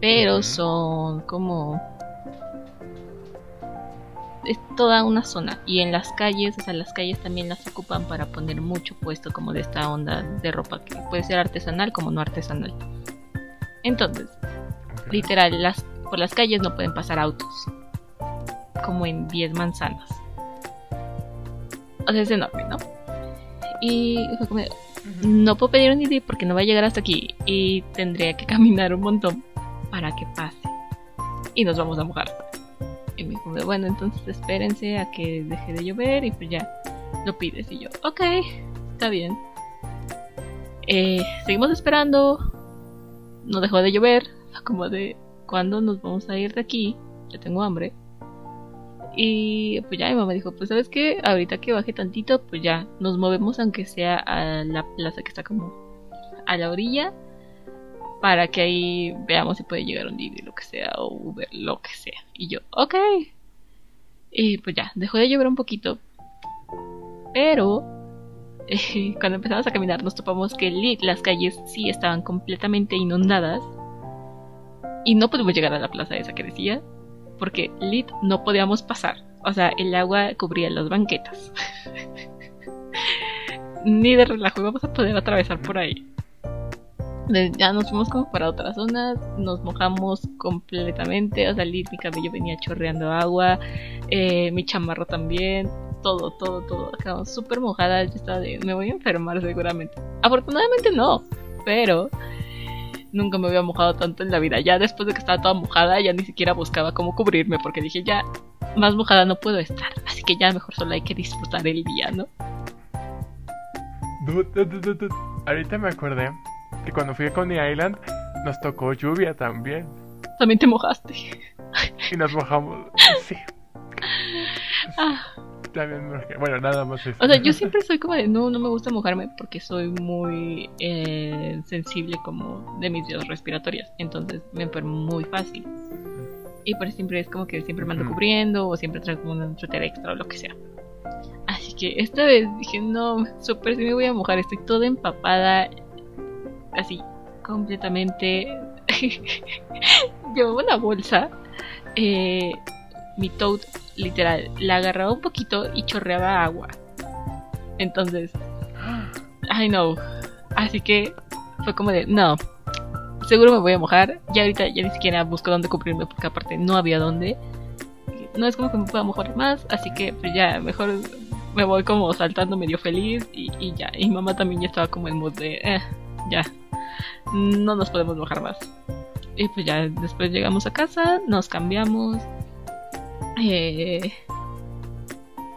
Pero son como es toda una zona y en las calles, o sea, las calles también las ocupan para poner mucho puesto como de esta onda de ropa que puede ser artesanal como no artesanal. Entonces, literal, las, por las calles no pueden pasar autos, como en 10 manzanas. O sea, es enorme, ¿no? Y fue como, no puedo pedir un ID porque no va a llegar hasta aquí y tendría que caminar un montón para que pase. Y nos vamos a mojar. Bueno, entonces espérense a que deje de llover y pues ya lo pides. Y yo, ok, está bien. Eh, seguimos esperando. No dejó de llover. Como de, ¿cuándo nos vamos a ir de aquí? Ya tengo hambre. Y pues ya mi mamá dijo, pues sabes qué, ahorita que baje tantito, pues ya nos movemos aunque sea a la plaza que está como a la orilla para que ahí veamos si puede llegar un Didi, lo que sea, o Uber, lo que sea. Y yo, ok. Y pues ya, dejó de llover un poquito. Pero cuando empezamos a caminar nos topamos que las calles sí estaban completamente inundadas. Y no pudimos llegar a la plaza esa que decía. Porque lit no podíamos pasar. O sea, el agua cubría las banquetas. Ni de relajo íbamos a poder atravesar por ahí ya nos fuimos como para otras zonas, nos mojamos completamente, o sea, mi cabello venía chorreando agua, eh, mi chamarro también, todo, todo, todo, acabamos súper mojadas, yo estaba de, me voy a enfermar seguramente. Afortunadamente no, pero nunca me había mojado tanto en la vida, ya después de que estaba toda mojada, ya ni siquiera buscaba cómo cubrirme, porque dije, ya, más mojada no puedo estar, así que ya mejor solo hay que disfrutar el día, ¿no? Ahorita me acordé que cuando fui a Coney Island nos tocó lluvia también. También te mojaste. Y nos mojamos. Sí. Ah. También Bueno, nada más eso. O sea, yo siempre soy como de no, no me gusta mojarme porque soy muy eh, sensible como de mis vías respiratorias. Entonces me enfermo muy fácil. Y por eso siempre es como que siempre me ando cubriendo o siempre traigo un suéter extra o lo que sea. Así que esta vez dije, no, súper si me voy a mojar, estoy toda empapada así, completamente. Llevaba una bolsa. Eh, mi toad, literal, la agarraba un poquito y chorreaba agua. Entonces, I know. Así que fue como de, no, seguro me voy a mojar. Ya ahorita ya ni siquiera busco dónde cubrirme porque aparte no había dónde. No es como que me pueda mojar más, así que pues ya mejor me voy como saltando medio feliz y, y ya. Y mamá también ya estaba como en mood de, eh, ya, no nos podemos mojar más. Y pues ya después llegamos a casa, nos cambiamos. Eh,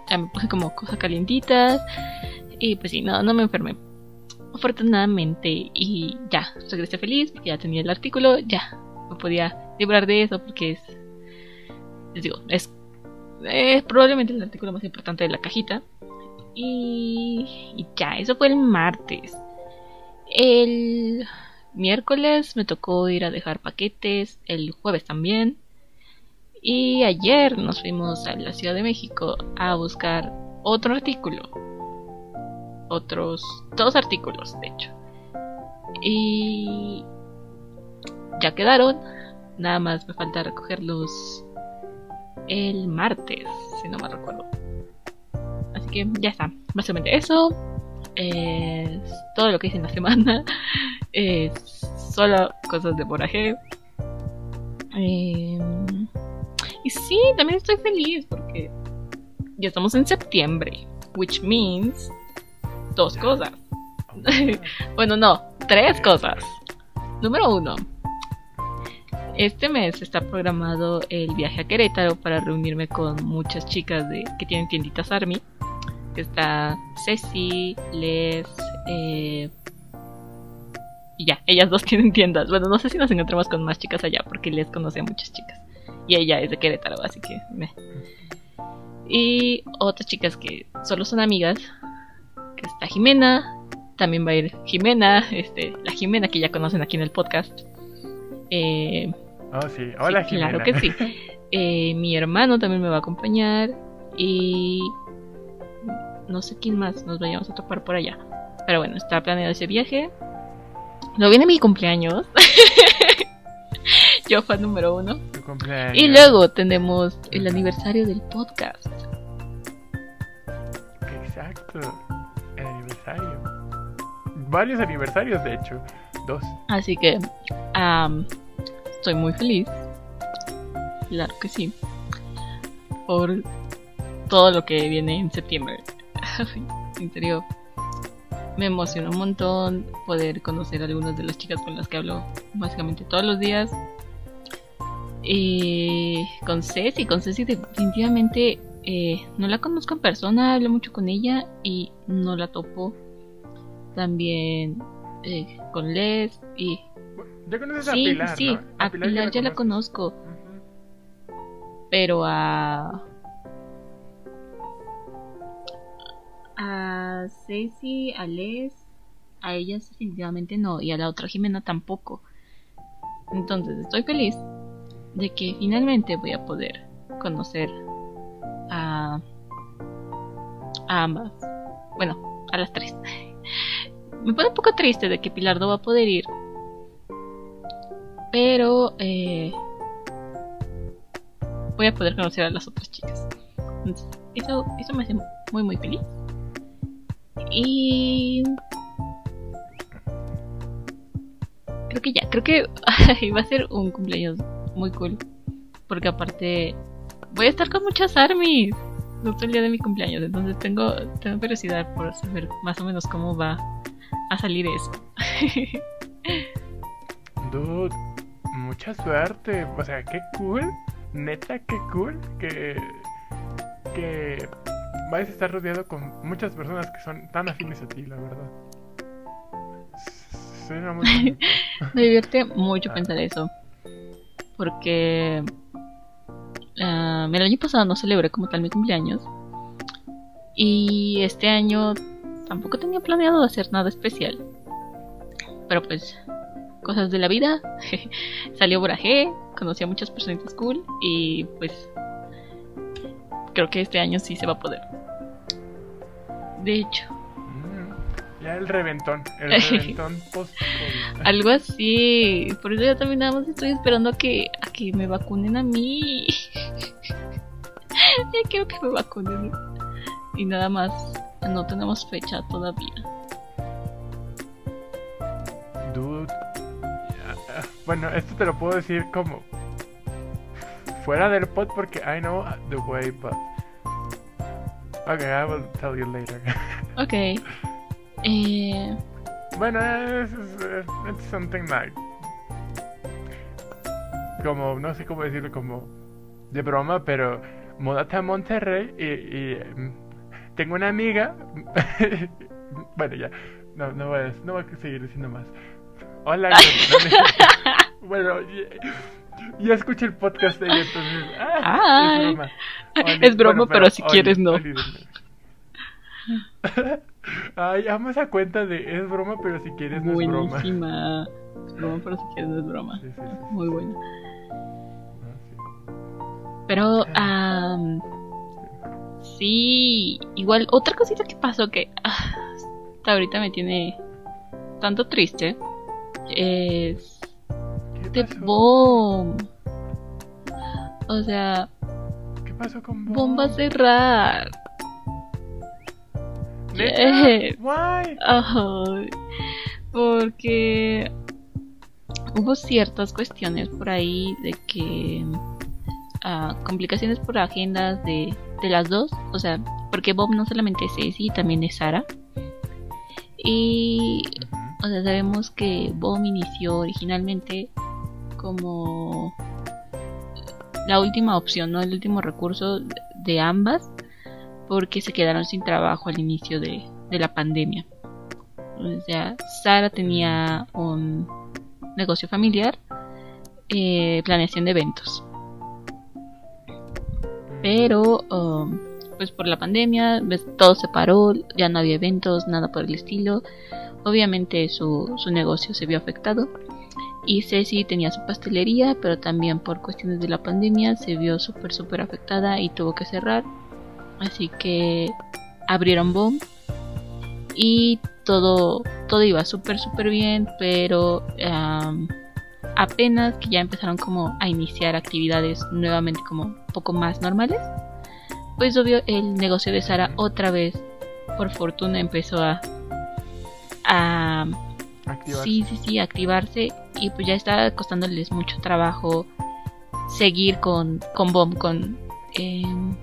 ya me puse como cosas calientitas. Y pues sí, no, no me enfermé. Afortunadamente. Y ya, regresé feliz porque ya tenía el artículo. Ya, me podía librar de eso porque es. Les digo, es, es probablemente el artículo más importante de la cajita. Y ya, eso fue el martes. El miércoles me tocó ir a dejar paquetes, el jueves también. Y ayer nos fuimos a la Ciudad de México a buscar otro artículo. Otros dos artículos, de hecho. Y ya quedaron. Nada más me falta recogerlos el martes, si no me recuerdo. Así que ya está. Básicamente eso es todo lo que hice en la semana. Es solo cosas de boraje. Em, y sí, también estoy feliz porque ya estamos en septiembre, which means dos cosas. bueno, no, tres cosas. Número uno, este mes está programado el viaje a Querétaro para reunirme con muchas chicas de, que tienen tienditas Army. Está Ceci, Les, eh, y ya, ellas dos tienen tiendas. Bueno, no sé si nos encontramos con más chicas allá porque Les conoce a muchas chicas. Y ella es de Querétaro, así que... Y otras chicas que solo son amigas. Que está Jimena. También va a ir Jimena. Este, la Jimena que ya conocen aquí en el podcast. Eh, oh, sí. Hola, Jimena. Claro que sí. Eh, mi hermano también me va a acompañar. Y no sé quién más nos vayamos a topar por allá. Pero bueno, está planeado ese viaje. No viene mi cumpleaños. Yo fan número uno. Y luego tenemos el aniversario del podcast. Exacto. El aniversario. Varios aniversarios, de hecho. Dos. Así que estoy muy feliz. Claro que sí. Por todo lo que viene en septiembre. en serio, me emociona un montón poder conocer a algunas de las chicas con las que hablo básicamente todos los días. Y con Ceci, con Ceci definitivamente eh, no la conozco en persona, hablo mucho con ella y no la topo. También eh, con Les y... ¿Ya conoces a Pilar? Sí, a, Pilar, ya, la, conozco. Pero a... A Ceci, a Les, a ellas definitivamente no, y a la otra Jimena tampoco. Entonces estoy feliz de que finalmente voy a poder conocer a, a ambas. Bueno, a las tres. Me pone un poco triste de que Pilar no va a poder ir. Pero eh, voy a poder conocer a las otras chicas. eso, eso me hace muy muy feliz. Y creo que ya, creo que va a ser un cumpleaños muy cool. Porque aparte voy a estar con muchas armies. No el día de mi cumpleaños, entonces tengo, tengo curiosidad por saber más o menos cómo va a salir eso. Dude, mucha suerte. O sea, qué cool. Neta, qué cool que, que vayas a estar rodeado con muchas personas que son tan afines a ti, la verdad. Me divierte mucho ah. pensar eso. Porque uh, el año pasado no celebré como tal mi cumpleaños. Y este año tampoco tenía planeado hacer nada especial. Pero pues, cosas de la vida. Salió Borajé, conocí a muchas personas cool y pues creo que este año sí se va a poder. De hecho, ya el reventón, el reventón post Algo así. Por eso ya también nada más estoy esperando a que, a que me vacunen a mí. ya quiero que me vacunen. Y nada más, no tenemos fecha todavía. Dude. Bueno, esto te lo puedo decir como fuera del pod porque I know the way, but Okay, I will tell you later. okay. Eh... Bueno, es, something like. Como, no sé cómo decirlo, como de broma, pero mudate a Monterrey y, mm, tengo una amiga. bueno, ya, no, no, voy a, no voy a seguir diciendo más. Hola, bueno, ya, escuché el podcast de ella, entonces. Ah, es broma. es broma, pero, si quieres, no. Ay, vamos a cuenta de es broma, pero si quieres no es broma. Buenísima. Es broma, pero si quieres no es broma. Muy buena. Pero, um, sí, igual otra cosita que pasó que ah, hasta ahorita me tiene tanto triste es de Bomb. O sea, ¿qué pasó con Bomb? Bomba cerrar. Why? porque hubo ciertas cuestiones por ahí de que uh, complicaciones por agendas de, de las dos, o sea, porque Bob no solamente es Ceci, también es Sara. Y, o sea, sabemos que Bomb inició originalmente como la última opción, ¿no? El último recurso de ambas, porque se quedaron sin trabajo al inicio de, la pandemia. O sea, Sara tenía un negocio familiar, eh, planeación de eventos. Pero, um, pues por la pandemia, todo se paró, ya no había eventos, nada por el estilo. Obviamente su, su negocio se vio afectado. Y Ceci tenía su pastelería, pero también por cuestiones de la pandemia se vio súper, súper afectada y tuvo que cerrar. Así que abrieron Bomb y todo, todo iba súper, súper bien, pero apenas que ya empezaron como a iniciar actividades nuevamente como un poco más normales, pues obvio el negocio de Sara otra vez, por fortuna, empezó a... a Sí, sí, sí, activarse y pues ya está costándoles mucho trabajo seguir con, con BOM, con em,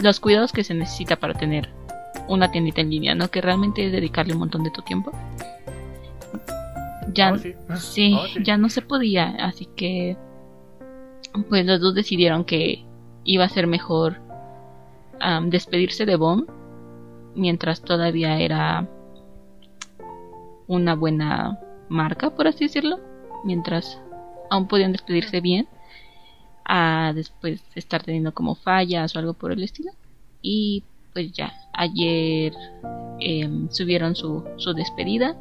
los cuidados que se necesita para tener una tiendita en línea, ¿no? Que realmente es dedicarle un montón de tu tiempo. Ya, oh, sí, oh, ya no se podía, así que pues los dos decidieron que iba a ser mejor despedirse de Bomb mientras todavía era una buena marca, por así decirlo, mientras aún podían despedirse bien, a después estar teniendo como fallas o algo por el estilo. Y pues ya, ayer em, subieron su, su despedida.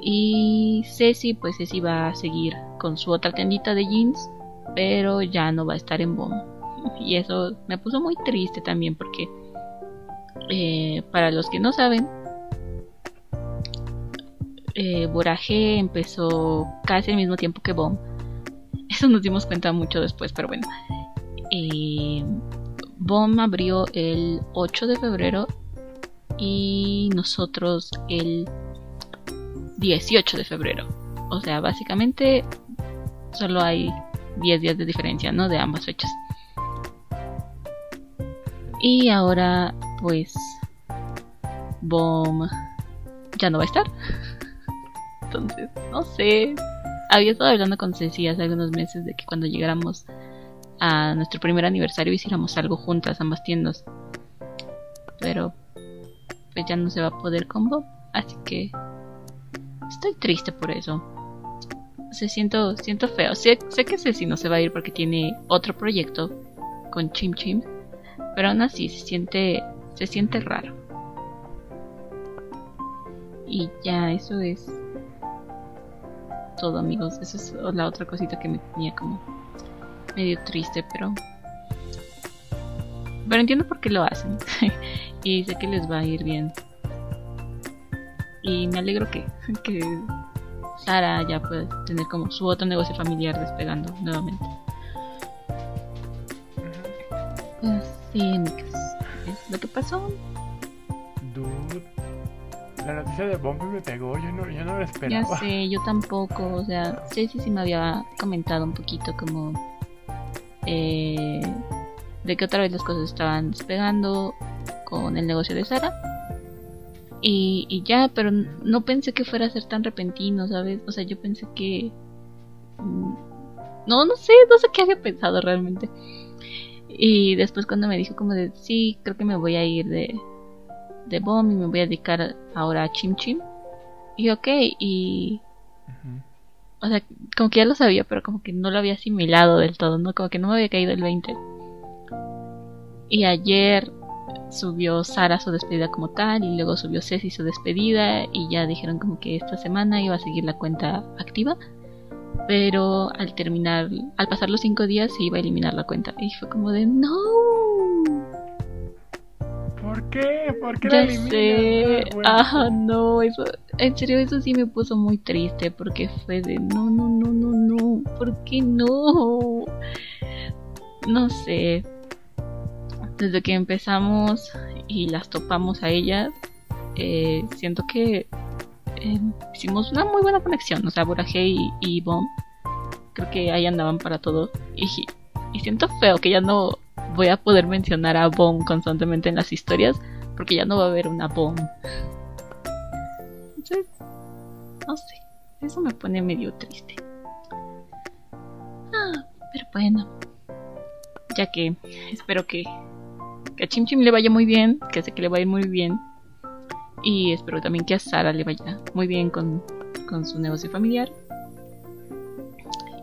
Y Ceci, pues Ceci va a seguir con su otra tiendita de jeans, pero ya no va a estar en Bomb. Y eso me puso muy triste también porque, eh, para los que no saben, eh, Borage empezó casi al mismo tiempo que Bomb. Eso nos dimos cuenta mucho después, pero bueno. Eh, Bomb abrió el 8 de febrero y nosotros el 18 de febrero. O sea, básicamente solo hay 10 días de diferencia, ¿no? De ambas fechas. Y ahora, pues, Bomb ya no va a estar. Entonces, no sé. Había estado hablando con Ceci hace algunos meses de que cuando llegáramos a nuestro primer aniversario hiciéramos algo juntas, ambas tiendas. Pero, pues ya no se va a poder con Bob. Así que, estoy triste por eso. Se siento, siento feo. Sé, sé que Ceci no se va a ir porque tiene otro proyecto con Chim Chim pero aún así se siente, se siente raro. Y ya, eso es todo amigos. Esa es la otra cosita que me tenía como medio triste, pero... Pero entiendo por qué lo hacen. y sé que les va a ir bien. Y me alegro que, que Sara ya pueda tener como su otro negocio familiar despegando nuevamente. Sí, es lo que pasó. La noticia de Bombi me pegó, yo no, yo no lo esperaba. Ya sé, yo tampoco, o sea, sí, sí, sí me había comentado un poquito como eh, de que otra vez las cosas estaban despegando con el negocio de Sara. Y, y ya, pero no pensé que fuera a ser tan repentino, ¿sabes? O sea, yo pensé que... Mm, no, no sé, no sé qué había pensado realmente. Y después cuando me dijo como de, sí, creo que me voy a ir de, de BOM y me voy a dedicar ahora a Chim Chim. Y ok, y... O sea, como que ya lo sabía, pero como que no lo había asimilado del todo, ¿no? Como que no me había caído el 20. Y ayer subió Sara su despedida como tal y luego subió Ceci su despedida y ya dijeron como que esta semana iba a seguir la cuenta activa pero al terminar, al pasar los cinco días se iba a eliminar la cuenta. Y fue como de no. ¿Por qué? ¿Por qué ya la sé. Ah, no, eso, en serio, eso sí me puso muy triste porque fue de no, no, no, no, no. ¿Por qué no? No sé. Desde que empezamos y las topamos a ellas, eh, siento que eh, hicimos una muy buena conexión. O sea, Borage y, y Bomb, creo que ahí andaban para todo. Y, y siento feo que ya no voy a poder mencionar a Bomb constantemente en las historias, porque ya no va a haber una Bomb. No sé, eso me pone medio triste. Ah, pero bueno. Ya que espero que, que a Chim Chim le vaya muy bien, que sé que le va a ir muy bien. Y espero también que a Sara le vaya muy bien con, con su negocio familiar.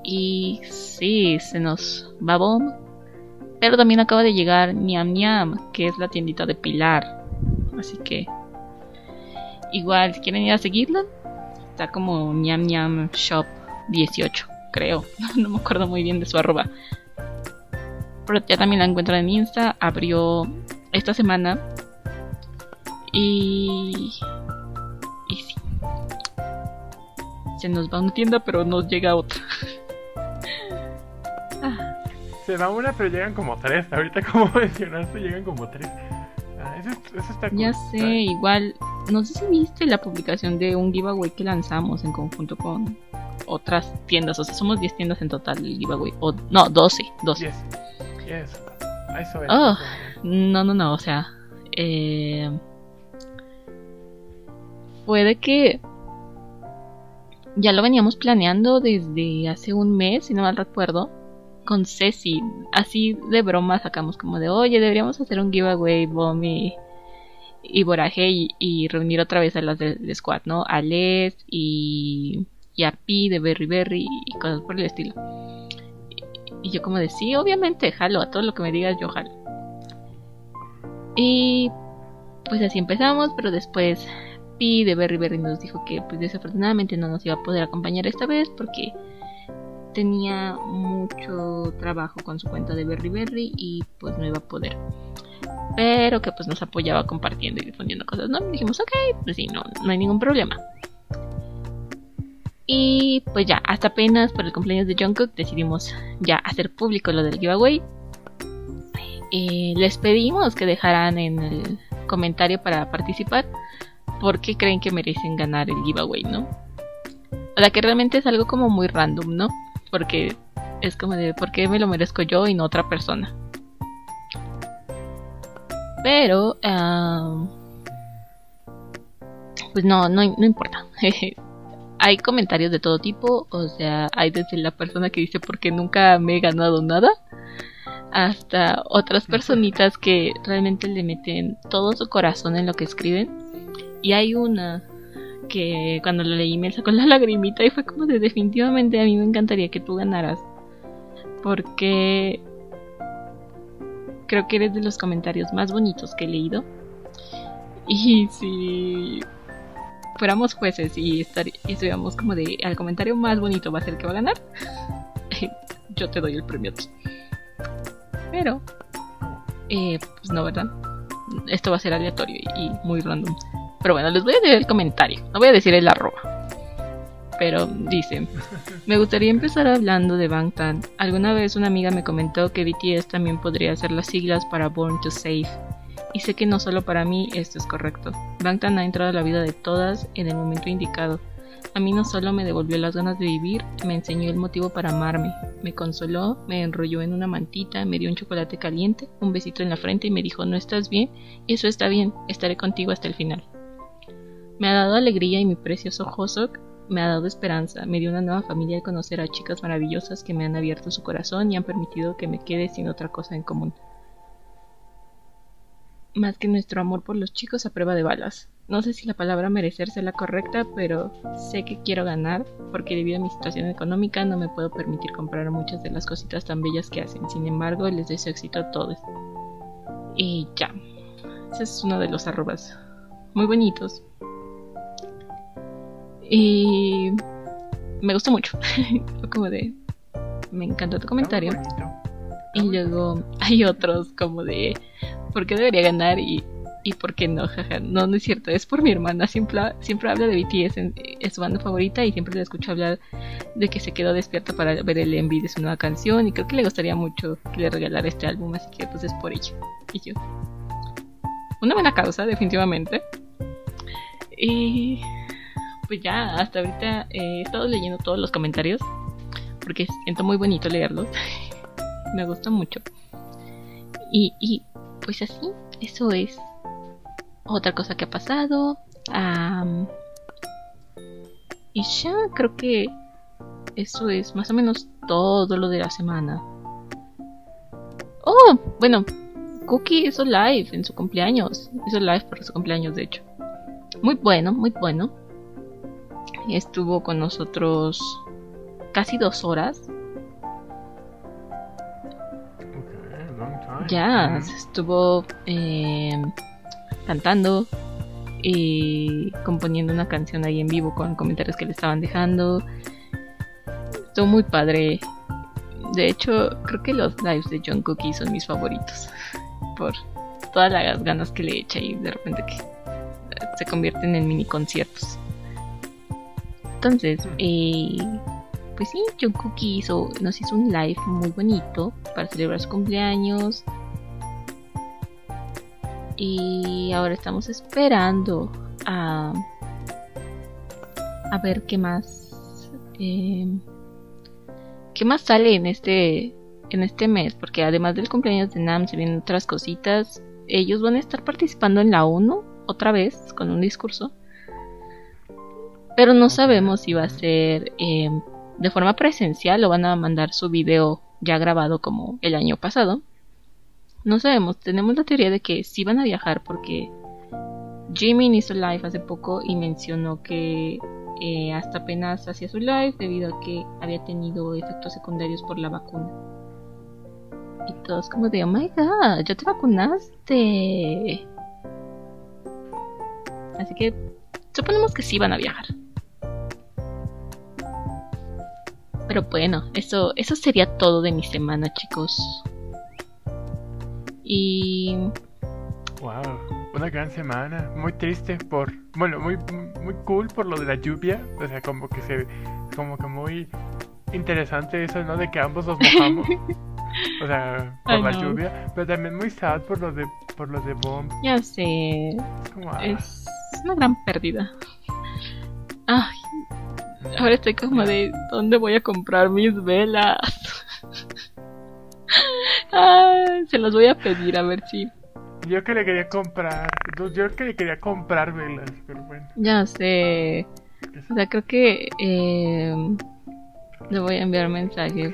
Y sí, se nos va Bomb. Pero también acaba de llegar Niam Niam, que es la tiendita de Pilar. Así que igual si quieren ir a seguirla, está como Niam Niam Shop 18, creo. No me acuerdo muy bien de su arroba. Pero ya también la encuentran en Insta. Abrió esta semana. Y. Y sí. Se nos va una tienda, pero nos llega otra. Se va una, pero llegan como tres. Ahorita, como mencionaste, llegan como tres. Ah, eso, está Ya sé, igual. No sé si viste la publicación de un giveaway que lanzamos en conjunto con otras tiendas. O sea, somos 10 tiendas en total el giveaway. O, no, 12. 12. Yes. Eso es. Oh, no, no, no. O sea, eh, puede que ya lo veníamos planeando desde hace un mes, si no mal recuerdo, con Ceci. Así de broma sacamos como de, oye, deberíamos hacer un giveaway, Bomb y, Boraje y, reunir otra vez a las del squad, ¿no? A Les y, y a Pi de Berry Berry y cosas por el estilo. Y, yo como de, sí, obviamente, jalo, a todo lo que me digas yo jalo. Y pues así empezamos, pero después Pi de Berry Berry nos dijo que pues desafortunadamente no nos iba a poder acompañar esta vez porque tenía mucho trabajo con su cuenta de Berry Berry y pues no iba a poder. Pero que pues nos apoyaba compartiendo y difundiendo cosas, ¿no? dijimos, ok, pues sí, no, no hay ningún problema. Y pues ya, hasta apenas por el cumpleaños de Jungkook decidimos ya hacer público lo del giveaway. Les pedimos que dejaran en el comentario para participar porque creen que merecen ganar el giveaway, ¿no? O sea que realmente es algo como muy random, ¿no? Porque es como de ¿por qué me lo merezco yo y no otra persona? Pero pues no, no, no importa. hay comentarios de todo tipo, o sea, hay desde la persona que dice porque nunca me he ganado nada, hasta otras personitas que realmente le meten todo su corazón en lo que escriben. Y hay una que cuando lo leí me sacó la lagrimita y fue como de definitivamente a mí me encantaría que tú ganaras. Porque creo que eres de los comentarios más bonitos que he leído. Y si fuéramos jueces y, estar, y estuviéramos como de al comentario más bonito va a ser que va a ganar, yo te doy el premio a ti. Pero, eh, pues no, ¿verdad? Esto va a ser aleatorio y, muy random. Pero bueno, les voy a leer el comentario. No voy a decir el arroba. Pero dice, me gustaría empezar hablando de Bangtan. Alguna vez una amiga me comentó que BTS también podría ser las siglas para Born to Save y sé que no solo para mí esto es correcto. Bangtan ha entrado a la vida de todas en el momento indicado. A mí no solo me devolvió las ganas de vivir, me enseñó el motivo para amarme, me consoló, me enrolló en una mantita, me dio un chocolate caliente, un besito en la frente y me dijo no estás bien, eso está bien, estaré contigo hasta el final. Me ha dado alegría y mi precioso Hosok me ha dado esperanza, me dio una nueva familia al conocer a chicas maravillosas que me han abierto su corazón y han permitido que me quede sin otra cosa en común más que nuestro amor por los chicos a prueba de balas. No sé si la palabra merecer sea la correcta, pero sé que quiero ganar porque debido a mi situación económica no me puedo permitir comprar muchas de las cositas tan bellas que hacen. Sin embargo, les deseo éxito a todos. Y ya. Ese es uno de los arrobas muy bonitos. Y me gustó mucho. Como de... Me encantó tu comentario. Y luego hay otros como de por qué debería ganar y, y por qué no, jaja. No, no es cierto, es por mi hermana. Siempre, siempre habla de BTS, en, es su banda favorita y siempre le escucho hablar de que se quedó despierta para ver el envy de su nueva canción y creo que le gustaría mucho que le regalara este álbum, así que pues es por ella. Y yo. Una buena causa, definitivamente. Y pues ya, hasta ahorita he estado leyendo todos los comentarios porque siento muy bonito leerlos. Me gusta mucho. Y, y pues así, eso es otra cosa que ha pasado. Y ya creo que eso es más o menos todo lo de la semana. Oh, bueno, Cookie hizo live en su cumpleaños. Hizo live por su cumpleaños, de hecho. Muy bueno, muy bueno. Estuvo con nosotros casi dos horas. Ya, estuvo eh, cantando y componiendo una canción ahí en vivo con comentarios que le estaban dejando. Estuvo muy padre. De hecho, creo que los lives de John Cookie son mis favoritos. Por todas las ganas que le echa y de repente que se convierten en mini conciertos. Entonces, eh, pues sí, Cookie hizo, nos hizo un live muy bonito para celebrar su cumpleaños. Y ahora estamos esperando a, a ver qué más. Eh, ¿Qué más sale en este, en este mes? Porque además del cumpleaños de Nam se vienen otras cositas. Ellos van a estar participando en la ONU otra vez con un discurso. Pero no sabemos si va a ser eh, de forma presencial o van a mandar su video ya grabado como el año pasado. No sabemos, tenemos la teoría de que sí van a viajar porque Jimmy hizo live hace poco y mencionó que eh, hasta apenas hacía su live debido a que había tenido efectos secundarios por la vacuna. Y todos como de, oh my god, ya te vacunaste. Así que suponemos que sí van a viajar. Pero bueno, eso, eso sería todo de mi semana, chicos. Y... Wow, una gran semana. Muy triste por... Bueno, muy, muy cool por lo de la lluvia. O sea, como que se... Como que muy interesante eso, ¿no? De que ambos nos mojamos. o sea, por la lluvia. Pero también muy sad por lo de, por lo de Bomb. Ya sé. Es, ah. es una gran pérdida. Ay, ahora estoy como de ¿dónde voy a comprar mis velas? se las voy a pedir a ver si. Yo que le quería comprar, yo que le quería comprar velas, pero bueno. Ya sé. O sea, creo que eh, le voy a enviar mensaje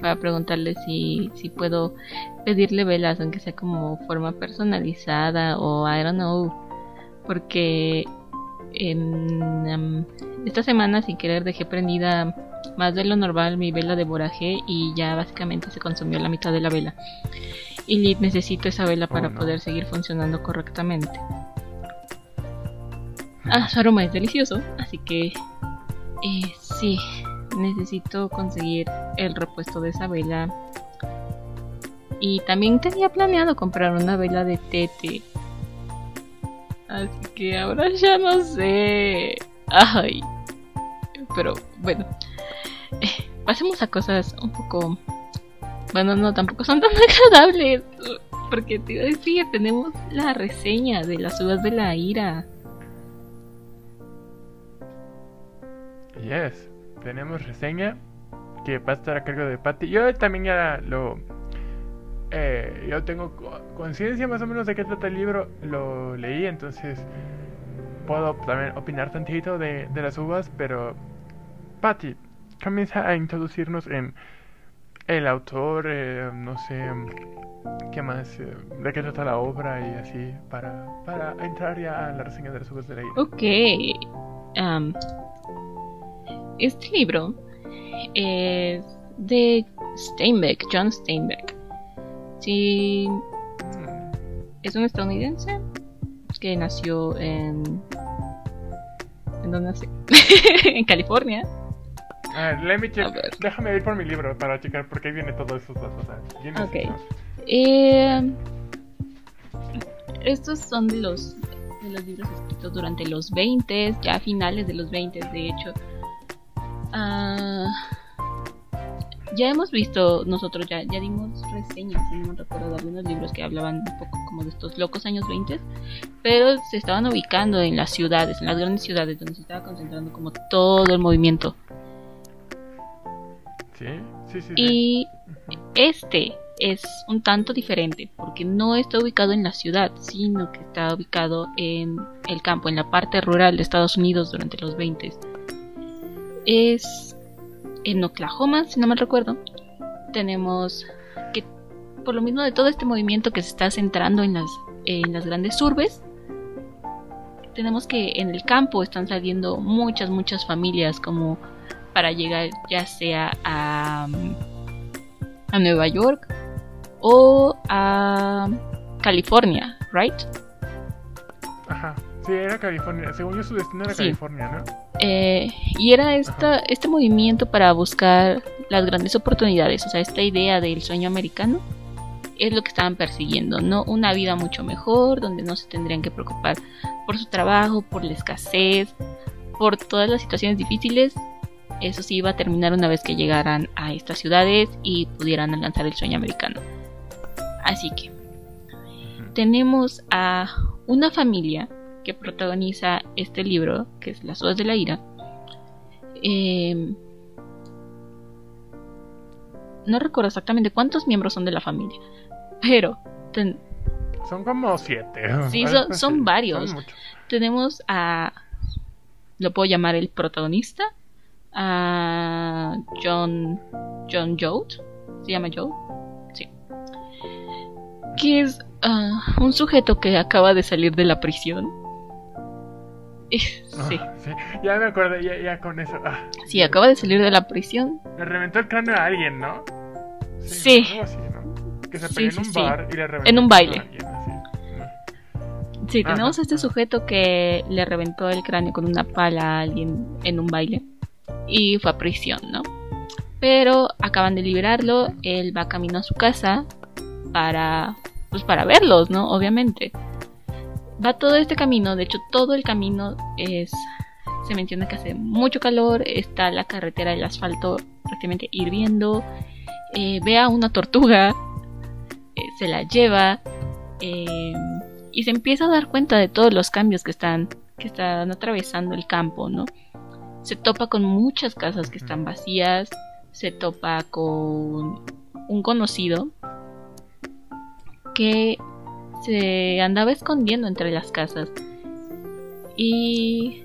para preguntarle si, si puedo pedirle velas, aunque sea como forma personalizada o I don't know. Porque en, em, esta semana sin querer dejé prendida más de lo normal mi vela de boraje y ya básicamente se consumió la mitad de la vela. Y necesito esa vela para oh, poder seguir funcionando correctamente. Ah, su aroma es delicioso, así que eh, sí, necesito conseguir el repuesto de esa vela. Y también tenía planeado comprar una vela de tete Así que ahora ya no sé. Ay. Pero bueno. Eh, pasemos a cosas un poco... Bueno, no, tampoco son tan agradables. Porque te iba a tenemos la reseña de las uvas de la ira. Yes, tenemos reseña que va a estar a cargo de Patty. Yo también ya lo eh, yo tengo conciencia más o menos de qué trata el libro, lo leí, entonces puedo también opinar tantito de, de las uvas, pero Patty comienza a introducirnos en el autor, eh, no sé, qué más, eh, de qué trata la obra y así, para, para entrar ya a la reseña de las uvas de la ira. Ok. Este libro es de Steinbeck, John Steinbeck. Sí, es un estadounidense que nació en. ¿En dónde nació? en California. A ver, let me check. Déjame ir por mi libro para checar por qué viene todo eso. ok. Eh, estos son de los, de los libros escritos durante los 20, ya a finales de los 20, de hecho. Ah ya hemos visto nosotros, ya, ya dimos reseñas, no me recuerdo, de algunos libros que hablaban un poco como de estos locos años 20, pero se estaban ubicando en las ciudades, en las grandes ciudades, donde se estaba concentrando como todo el movimiento. Sí, sí, sí. Y este es un tanto diferente, porque no está ubicado en la ciudad, sino que está ubicado en el campo, en la parte rural de Estados Unidos durante los 20 es en Oklahoma, si no mal recuerdo. Tenemos que, por lo mismo de todo este movimiento que se está centrando en las, en las grandes urbes, tenemos que en el campo están saliendo muchas, muchas familias como para llegar ya sea a, a Nueva York o a California, ¿right? Sí, era California. Según yo, su destino era California, ¿no? Eh, y era esta, este movimiento para buscar las grandes oportunidades, o sea, esta idea del sueño americano es lo que estaban persiguiendo, ¿no? Una vida mucho mejor, donde no se tendrían que preocupar por su trabajo, por la escasez, por todas las situaciones difíciles. Eso sí iba a terminar una vez que llegaran a estas ciudades y pudieran alcanzar el sueño americano. Así que tenemos a una familia que protagoniza este libro, que es Las Odas de la Ira. Em, no recuerdo exactamente cuántos miembros son de la familia, pero... son como siete. Sí, son, varios. Tenemos a... Lo puedo llamar el protagonista. A John... John Joe. ¿Se llama Joe? Sí. Que es ah, un sujeto que acaba de salir de la prisión Ah, sí. Ya me acordé, ya, con eso. Ah. Sí, acaba de salir de la prisión. Le reventó el cráneo a alguien, ¿no? Sí. Que se peleó en un bar y le reventó. En un baile. Sí, tenemos a este sujeto que le reventó el cráneo con una pala a alguien en un baile. Y fue a prisión, ¿no? Pero acaban de liberarlo. Él va camino a su casa para. Pues para verlos, ¿no? Obviamente va todo este camino, de hecho todo el camino es, se menciona que hace mucho calor, está la carretera del asfalto prácticamente hirviendo, eh, ve a una tortuga, eh, se la lleva eh, y se empieza a dar cuenta de todos los cambios que están, que están atravesando el campo, ¿no? Se topa con muchas casas que están vacías, se topa con un conocido que se andaba escondiendo entre las casas. Y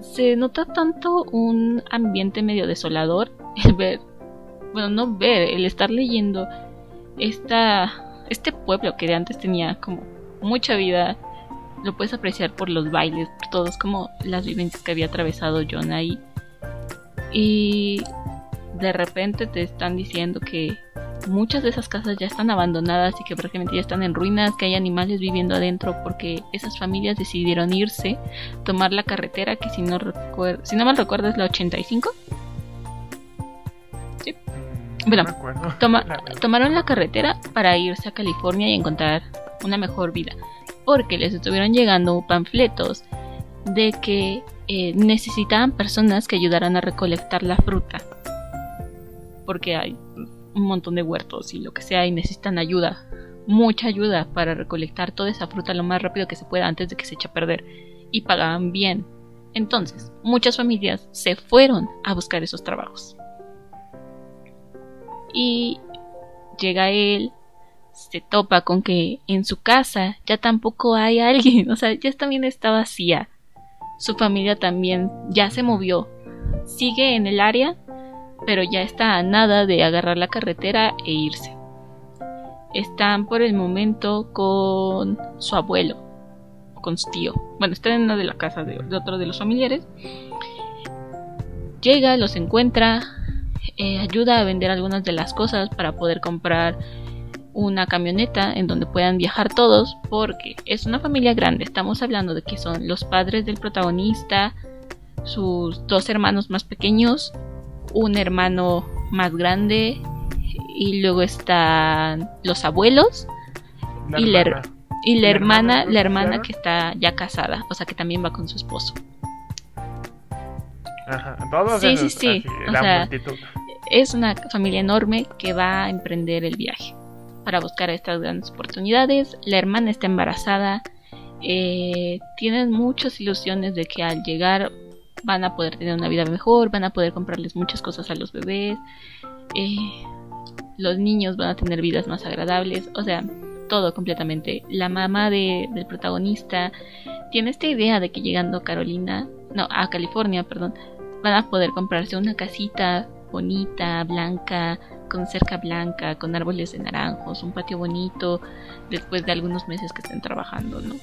se nota tanto un ambiente medio desolador el ver, bueno, no ver, el estar leyendo esta, este pueblo que de antes tenía como mucha vida. Lo puedes apreciar por los bailes, por todos como las vivencias que había atravesado John ahí. Y de repente te están diciendo que muchas de esas casas ya están abandonadas y que prácticamente ya están en ruinas, que hay animales viviendo adentro porque esas familias decidieron irse, tomar la carretera que si no recuerdo, si no mal recuerdo es la 85. Sí. Mm, bueno, tomaron la carretera para irse a California y encontrar una mejor vida, porque les estuvieron llegando panfletos de que eh, necesitaban personas que ayudaran a recolectar la fruta, porque hay un montón de huertos y lo que sea y necesitan ayuda, mucha ayuda para recolectar toda esa fruta lo más rápido que se pueda antes de que se eche a perder y pagaban bien. Entonces, muchas familias se fueron a buscar esos trabajos. Y llega él, se topa con que en su casa ya tampoco hay alguien, o sea, ya también está vacía. Su familia también ya se movió. Sigue en el área, pero ya está a nada de agarrar la carretera e irse. Están por el momento con su abuelo, con su tío. Bueno, están en una de la casa de, otro de los familiares. Llega, los encuentra, eh, ayuda a vender algunas de las cosas para poder comprar una camioneta en donde puedan viajar todos, porque es una familia grande. Estamos hablando de que son los padres del protagonista, sus dos hermanos más pequeños un hermano más grande y luego están los abuelos y, la, y la, hermana, la hermana que está ya casada, o sea que también va con su esposo. Ajá, todos sí, sí, sí. o sea, es una familia enorme que va a emprender el viaje para buscar estas grandes oportunidades. La hermana está embarazada. Eh, tienen muchas ilusiones de que al llegar van a poder tener una vida mejor, van a poder comprarles muchas cosas a los bebés, eh, los niños van a tener vidas más agradables, o sea, todo completamente. La mamá del protagonista tiene esta idea de que llegando a Carolina, no, a California, perdón, van a poder comprarse una casita bonita, blanca, con cerca blanca, con árboles de naranjos, un patio bonito, después de algunos meses que estén trabajando, ¿no?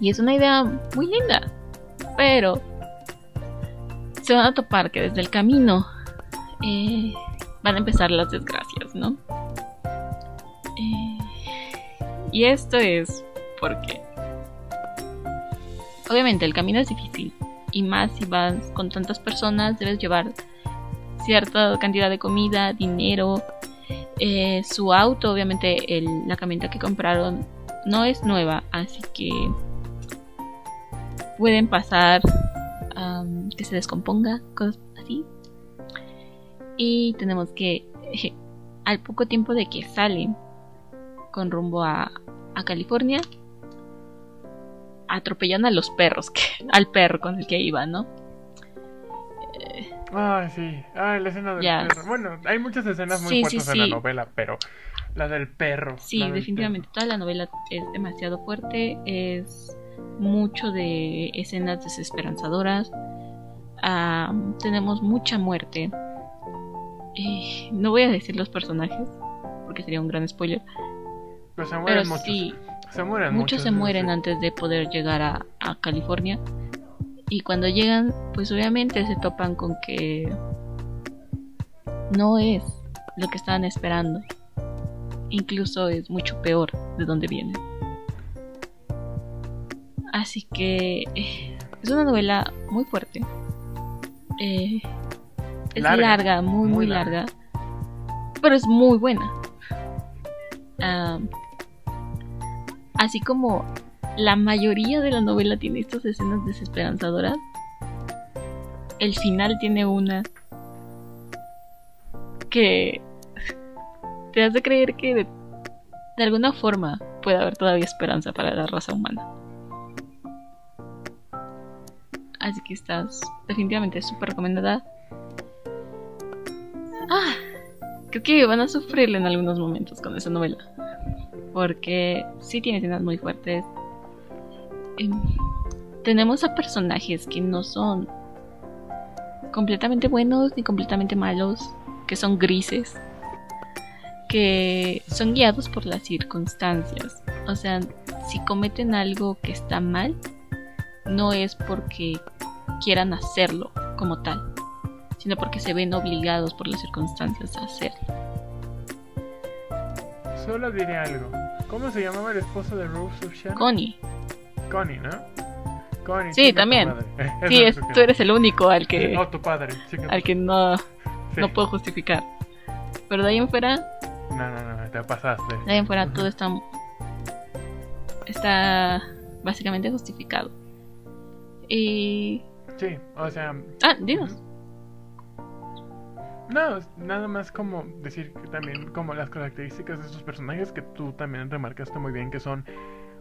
Y es una idea muy linda, pero se van a topar que desde el camino. Eh, van a empezar las desgracias, ¿no? Eh, y esto es porque obviamente el camino es difícil. Y más si vas con tantas personas debes llevar cierta cantidad de comida, dinero, eh, su auto, obviamente la camioneta que compraron no es nueva, así que pueden pasar que se descomponga, cosas así. Y tenemos que, al poco tiempo de que salen con rumbo a, a California, atropellan a los perros, que, al perro con el que iban, ¿no? Ah, sí. Ah, la escena del perro. Bueno, hay muchas escenas muy fuertes en la novela, pero la del perro. Sí, definitivamente. Toda la novela es demasiado fuerte. Es mucho de escenas desesperanzadoras. tenemos mucha muerte. Eh, no voy a decir los personajes, porque sería un gran spoiler. Pero, se mueren muchos. Sí, se mueren muchos. se mueren antes de poder llegar a, a California. Y cuando llegan, pues obviamente se topan con que no es lo que estaban esperando. Incluso es mucho peor de donde vienen. Así que eh, es una novela muy fuerte. Eh, es larga, muy, muy, larga. Pero es muy buena. Así como la mayoría de la novela tiene estas escenas desesperanzadoras. El final tiene una que te hace creer que de, alguna forma puede haber todavía esperanza para la raza humana. Así que estás definitivamente súper recomendada. Ah, creo que van a sufrirle en algunos momentos con esa novela. Porque sí tiene escenas muy fuertes, Em, tenemos a personajes que no son completamente buenos ni completamente malos, que son grises, que son guiados por las circunstancias. O sea, si cometen algo que está mal, no es porque quieran hacerlo como tal, sino porque se ven obligados por las circunstancias a hacerlo. Solo diré algo. ¿Cómo se llamaba el esposo de Rose Connie. Connie, ¿no? Connie. Sí, también. Sí, tú eres el único al que. No, tu padre. al que no, no puedo justificar. Pero de ahí en fuera. No, no, no, te pasaste. De ahí en fuera todo está. Está básicamente justificado. Y. Sí, o sea. Ah, dinos. No, nada más como decir que también como las características de estos personajes que tú también remarcaste muy bien que son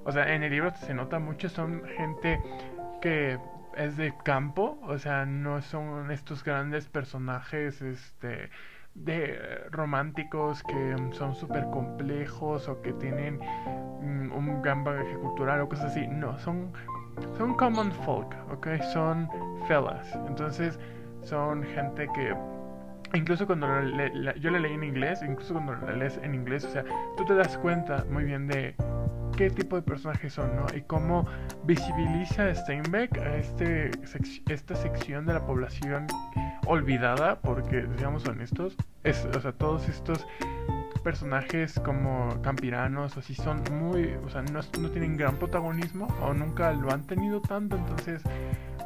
o sea, en el libro se nota mucho, son gente que es de campo, o sea, no son estos grandes personajes, este de románticos que son súper complejos o que tienen mm, un gran bagaje cultural o cosas así. No, son, son common folk, ¿ok? Son fellas. Entonces, son gente que incluso cuando yo la leí en inglés, incluso cuando la lees en inglés, o sea, tú te das cuenta muy bien de qué tipo de personajes son, ¿no? Y cómo visibiliza Steinbeck a este, esta sección de la población olvidada, porque, digamos honestos, es, o sea, todos estos personajes como campiranos así son muy, o sea, no, no tienen gran protagonismo o nunca lo han tenido tanto, entonces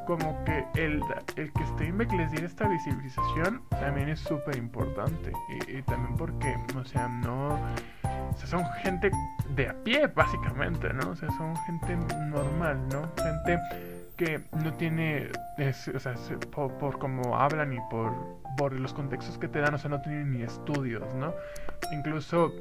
como que el, el que Steinbeck les diera esta visibilización también es súper importante. Y, también porque, o sea, no. Son gente de a pie, básicamente, ¿no? O sea, son gente normal, ¿no? Gente que no tiene. o sea, por, por cómo hablan y por, por los contextos que te dan, o sea, no tienen ni estudios, ¿no? Incluso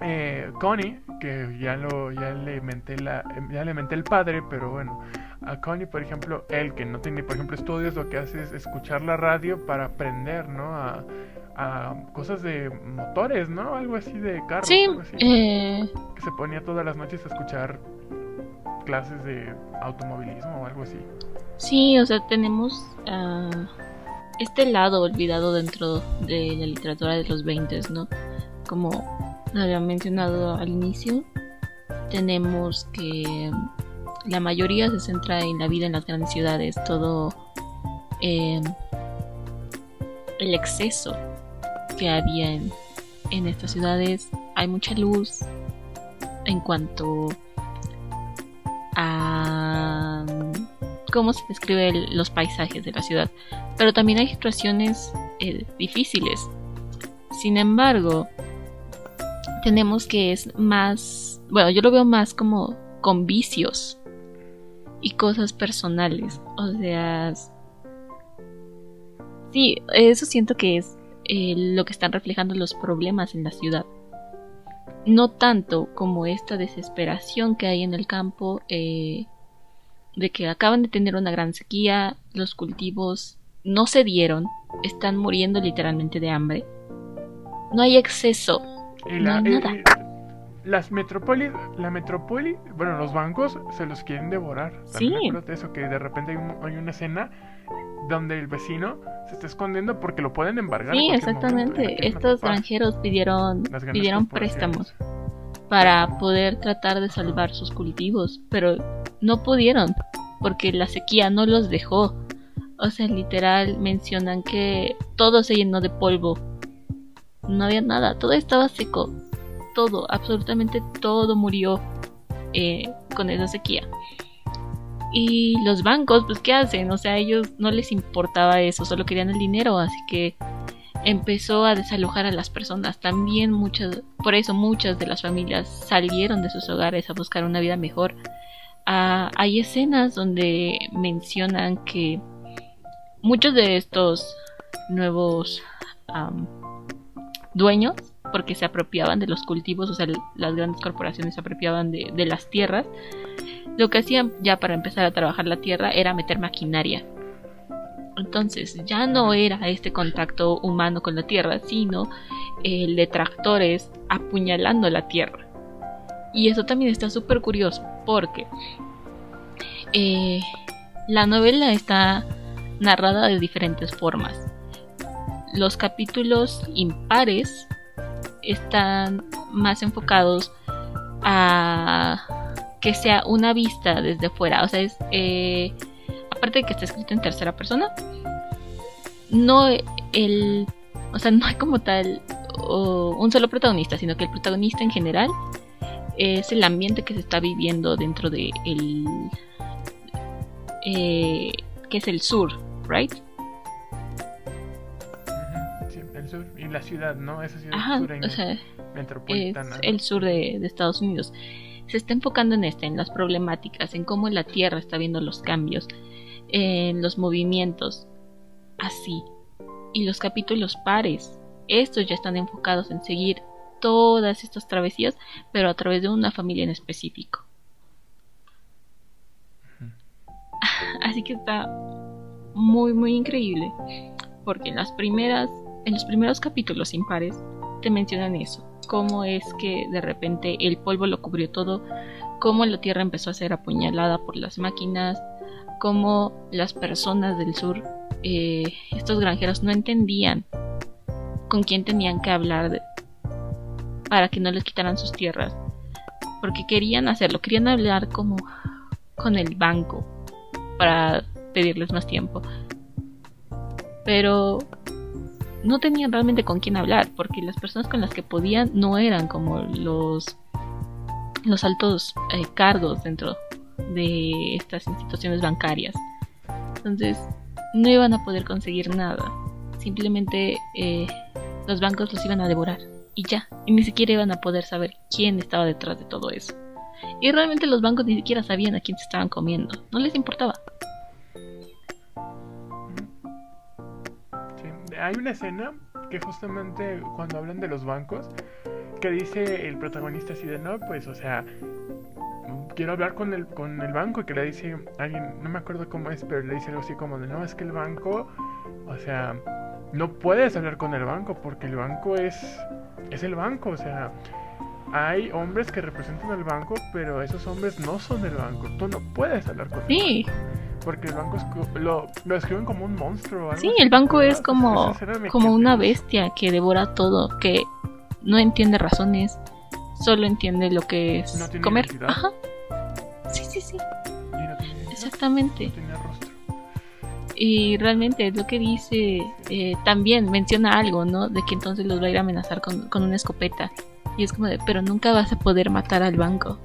eh, Connie, que ya lo ya le menté la ya le menté el padre, pero bueno, a Connie, por ejemplo, él que no tiene, por ejemplo, estudios, lo que hace es escuchar la radio para aprender, ¿no? A, cosas de motores, ¿no? Algo así de carros. Sí, eh... que se ponía todas las noches a escuchar clases de automovilismo o algo así. Sí, o sea, tenemos uh, este lado olvidado dentro de la literatura de los 20, ¿no? Como había mencionado al inicio, tenemos que la mayoría se centra en la vida en las grandes ciudades, todo eh, el exceso que había en estas ciudades. Hay mucha luz en cuanto a cómo se describe los paisajes de la ciudad, pero también hay situaciones eh, difíciles. Sin embargo, tenemos que es más, bueno, yo lo veo más como con vicios y cosas personales, o sea, sí, eso siento que es eh, lo que están reflejando los problemas en la ciudad. No tanto como esta desesperación que hay en el campo eh, de que acaban de tener una gran sequía, los cultivos no se dieron, están muriendo literalmente de hambre. No hay exceso. no hay nada. las metrópoli, la metrópoli, bueno, los bancos se los quieren devorar. sí. eso, que de repente hay una escena donde el vecino se está escondiendo porque lo pueden embargar. Sí, exactamente. Estos granjeros pidieron, pidieron préstamos para poder tratar de salvar sus cultivos, pero no pudieron porque la sequía no los dejó. O sea, literal mencionan que todo se llenó de polvo. No había nada, todo estaba seco. Todo, absolutamente todo murió eh, con esa sequía. Y los bancos, pues, ¿qué hacen? O sea, a ellos no les importaba eso, solo querían el dinero, así que empezó a desalojar a las personas. También muchas, por eso muchas de las familias salieron de sus hogares a buscar una vida mejor. Ah, hay escenas donde mencionan que muchos de estos nuevos dueños, porque se apropiaban de los cultivos, o sea, las grandes corporaciones se apropiaban de, de las tierras, lo que hacían ya para empezar a trabajar la tierra era meter maquinaria. Entonces ya no era este contacto humano con la tierra, sino el de tractores apuñalando la tierra. Y eso también está súper curioso porque eh, la novela está narrada de diferentes formas. Los capítulos impares están más enfocados a que sea una vista desde fuera. O sea, es. Eh, aparte de que está escrito en tercera persona, no el. O sea, no hay como tal un solo protagonista, sino que el protagonista en general es el ambiente que se está viviendo dentro de el. Eh, que es el sur, ¿right? Sí, el sur y la ciudad, ¿no? Esa ciudad Ajá, o sea, metropolitana. Es el sur de, de Estados Unidos se está enfocando en este, en las problemáticas, en cómo la Tierra está viendo los cambios, en los movimientos, así. Y los capítulos pares, estos ya están enfocados en seguir todas estas travesías, pero a través de una familia en específico. Así que está muy muy increíble, porque en las primeras en los primeros capítulos impares te mencionan eso, cómo es que de repente el polvo lo cubrió todo, cómo la tierra empezó a ser apuñalada por las máquinas, cómo las personas del sur, eh, estos granjeros, no entendían con quién tenían que hablar para que no les quitaran sus tierras, porque querían hacerlo, querían hablar como con el banco para pedirles más tiempo. Pero no tenían realmente con quién hablar, porque las personas con las que podían no eran como los, los altos eh, cargos dentro de estas instituciones bancarias. Entonces, no iban a poder conseguir nada. Simplemente eh, los bancos los iban a devorar. Y ya. Y ni siquiera iban a poder saber quién estaba detrás de todo eso. Y realmente los bancos ni siquiera sabían a quién se estaban comiendo. No les importaba. Hay una escena que justamente cuando hablan de los bancos, que dice el protagonista así de no, pues, o sea, quiero hablar con el, con el banco, y que le dice alguien, no me acuerdo cómo es, pero le dice algo así como de no, es que el banco, o sea, no puedes hablar con el banco porque el banco es, es el banco, o sea, hay hombres que representan al banco, pero esos hombres no son del banco. Tú no puedes hablar con Sí. Porque el banco es lo, lo describen como un monstruo. algo Sí, el banco es como, como una bestia que devora todo, que no entiende razones, solo entiende lo que es No tiene comer. identidad. Ajá. Sí, sí, sí, Y no tiene identidad, exactamente. no tiene rostro. Y realmente es lo que dice, eh, también menciona algo, ¿no? De que entonces los va a ir a amenazar con, con una escopeta. Y es como de, pero nunca vas a poder matar al banco.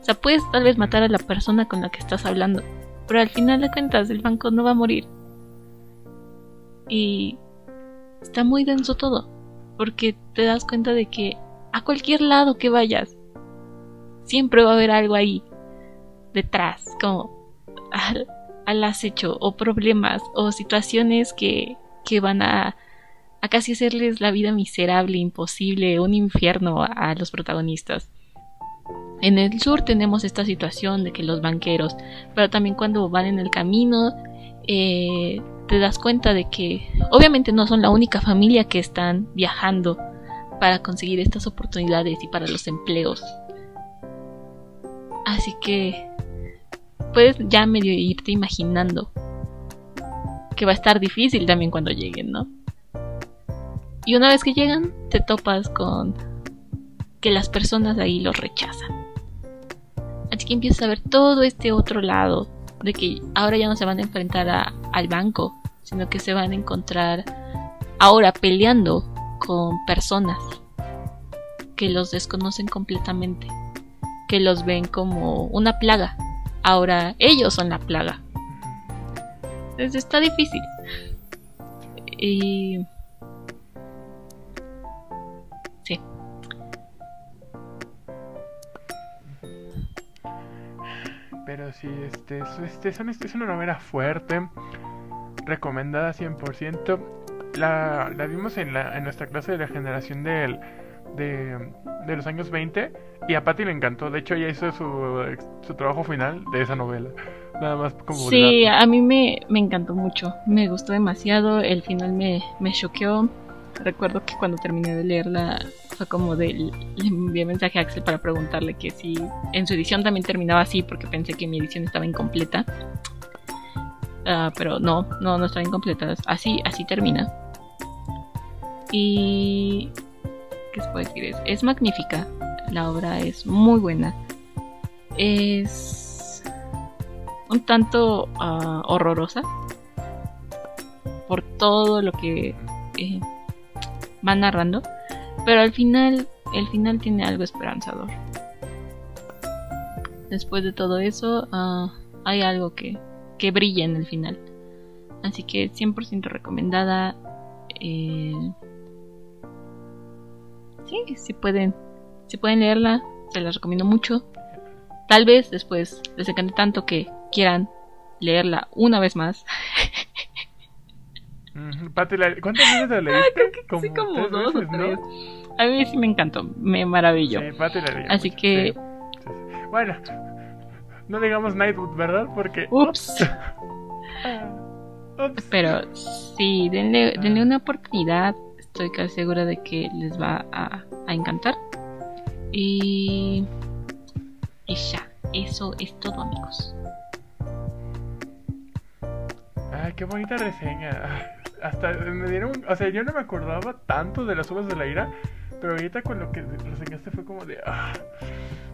O sea, puedes tal vez matar a la persona con la que estás hablando, pero al final de cuentas el banco no va a morir. Y está muy denso todo, porque te das cuenta de que a cualquier lado que vayas, siempre va a haber algo ahí, detrás, como al, al acecho, o problemas, o situaciones que, que van a, a casi hacerles la vida miserable, imposible, un infierno a, los protagonistas. En el sur tenemos esta situación de que los banqueros, pero también cuando van en el camino, eh, te das cuenta de que obviamente no son la única familia que están viajando para conseguir estas oportunidades y para los empleos. Así que puedes ya medio irte imaginando que va a estar difícil también cuando lleguen, ¿no? Y una vez que llegan, te topas con que las personas ahí los rechazan. Así que empiezas a ver todo este otro lado de que ahora ya no se van a enfrentar a- al banco, sino que se van a encontrar ahora peleando con personas que los desconocen completamente, que los ven como una plaga. Ahora ellos son la plaga. Entonces está difícil. Y... Pero sí, este, es, este, son- es una novela fuerte, recomendada 100%. La, la vimos en, la, en nuestra clase de la generación del, de, de los años 20 y a Patty le encantó. De hecho, ella hizo su, su trabajo final de esa novela. Nada más como... Sí, a mí me, me encantó mucho. Me gustó demasiado. El final me, me choqueó. Recuerdo que cuando terminé de leerla como de... Le envié mensaje a Axel para preguntarle que si en su edición también terminaba así porque pensé que mi edición estaba incompleta. Ah, pero no, no, no estaba incompleta. Así, así termina. Y... ¿Qué se puede decir? Es, es magnífica. La obra es muy buena. Es un tanto ah, horrorosa por todo lo que eh, va narrando, pero al final, el final tiene algo esperanzador. Después de todo eso, ah, hay algo que, que brilla en el final. Así que 100% recomendada. sí, si pueden, si pueden leerla, se las recomiendo mucho. Tal vez después les encante tanto que quieran leerla una vez más. La- ¿cuántas veces la leíste? Sí, como tres dos o veces, ¿no? tres. A mí sí me encantó, me maravilló. Sí, Patty la leyó Así mucho, que-. Sí, sí. Bueno, no digamos Nightwood, ¿verdad? Porque... Ups. Ups. Pero sí, denle, denle una oportunidad. Estoy casi segura de que les va a, a encantar. Y... Y ya, eso es todo amigos. Ay, qué bonita reseña. Ah, Hasta me dieron. O sea, yo no me acordaba tanto de las uvas de la ira. Pero ahorita con lo que reseñaste fue como de. ah,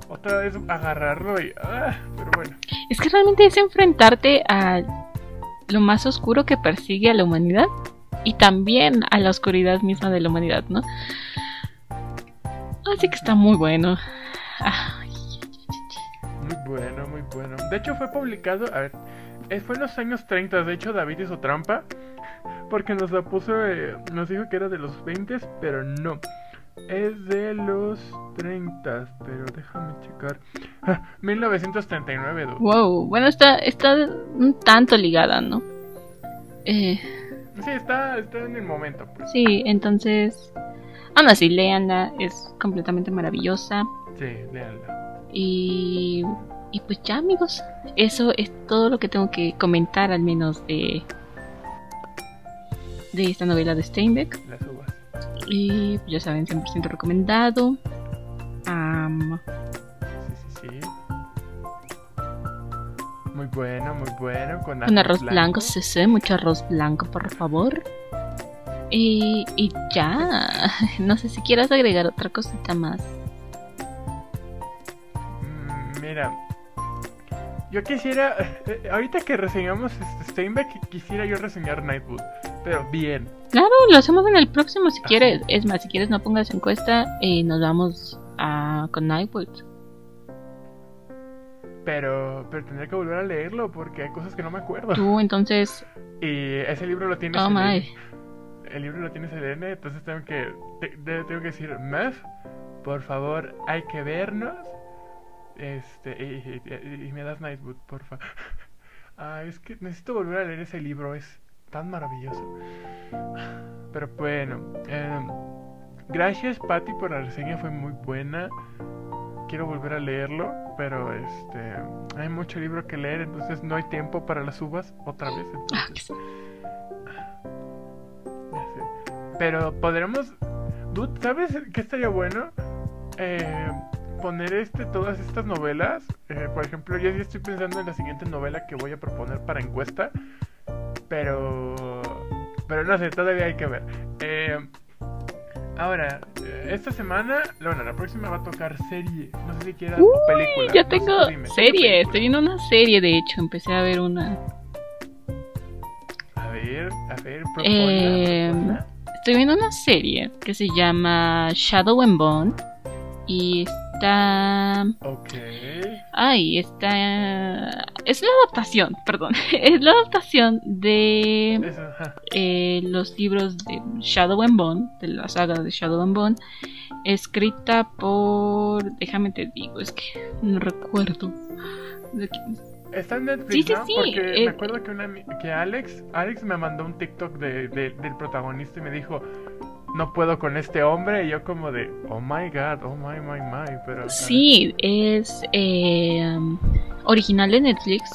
otra vez agarrarlo y. ah, pero bueno. Es que realmente es enfrentarte a lo más oscuro que persigue a la humanidad y también a la oscuridad misma de la humanidad, ¿no? Así que está muy bueno. Ay, Muy bueno, muy bueno. De hecho, fue publicado. A ver. eh, Fue en los años 30. De hecho, David hizo trampa. Porque nos la puso. eh, nos dijo que era de los 20, pero no. Es de los 30. Pero déjame checar. Ah, 1939, Edu. wow, bueno, está, está un tanto ligada, ¿no? Eh, Sí, está, está en el momento, pues. sí, entonces, aún así, léanla, es completamente maravillosa. Sí, léanla. Y, y pues ya, amigos, eso es todo lo que tengo que comentar, al menos de, de esta novela de Steinbeck. Las uvas. Y pues, ya saben, 100% recomendado. Ram. Sí, sí, sí. Muy bueno, muy bueno. Con Un arroz blanco, sí, sí, mucho arroz blanco, por favor. Y, y ya. No sé si quieras agregar otra cosita más. Mm, mira, yo quisiera, eh, ahorita que reseñamos este Steinbeck, quisiera yo reseñar Nightwood, pero bien. Claro, lo hacemos en el próximo si quieres. Es más, si quieres no pongas encuesta y nos vamos a, con Nightwood. Pero, pero tendría que volver a leerlo porque hay cosas que no me acuerdo. Tú, entonces. Y ese libro lo tienes. Oh, my. El libro lo tienes en entonces tengo que, tengo que decir, Mef, por favor, hay que vernos este, y, me das Nightwood, porfa. Ah, es que necesito volver a leer ese libro, es tan maravilloso. Pero bueno, em, gracias Patty por la reseña, fue muy buena. Quiero volver a leerlo, pero este hay mucho libro que leer, entonces no hay tiempo para las uvas otra vez. Entonces, ya sé. Pero podremos, ¿sabes qué estaría bueno? Eh, poner este, todas estas novelas. Eh, por ejemplo, yo ya estoy pensando en la siguiente novela que voy a proponer para encuesta. Pero. Pero no sé, todavía hay que ver. Eh, ahora, eh, esta semana, bueno, la próxima va a tocar serie. No sé si quieras película. Ya tengo serie, estoy viendo una serie, de hecho, empecé a ver una. A ver, a ver, Estoy viendo una serie que se llama Shadow and Bone y está. Ok. Ay, está. Es la adaptación, perdón. Es la adaptación de eh, los libros de Shadow and Bone, de la saga de Shadow and Bone, escrita por. Déjame te digo, es que no recuerdo. Está en Netflix, ¿no? Porque me eh, acuerdo que, una, que Alex, Alex me mandó un TikTok de, del protagonista y me dijo, no puedo con este hombre. Y yo como de, oh my god, oh my, my, my. Pero, sí, es eh, original de Netflix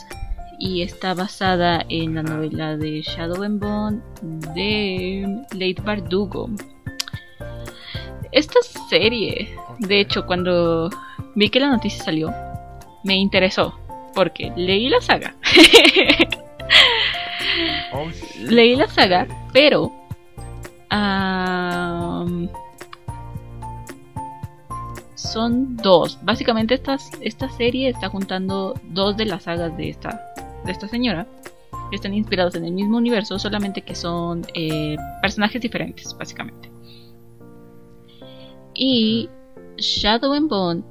y está basada en la novela de Shadow and Bone de Late Bardugo. Esta serie, de hecho, cuando vi que la noticia salió, me interesó porque leí la saga. Oh, leí la saga, pero son dos. Básicamente esta, serie está juntando dos de las sagas de esta, de esta señora. Que están inspirados en el mismo universo, solamente que son eh, personajes diferentes, básicamente. Y Shadow and Bone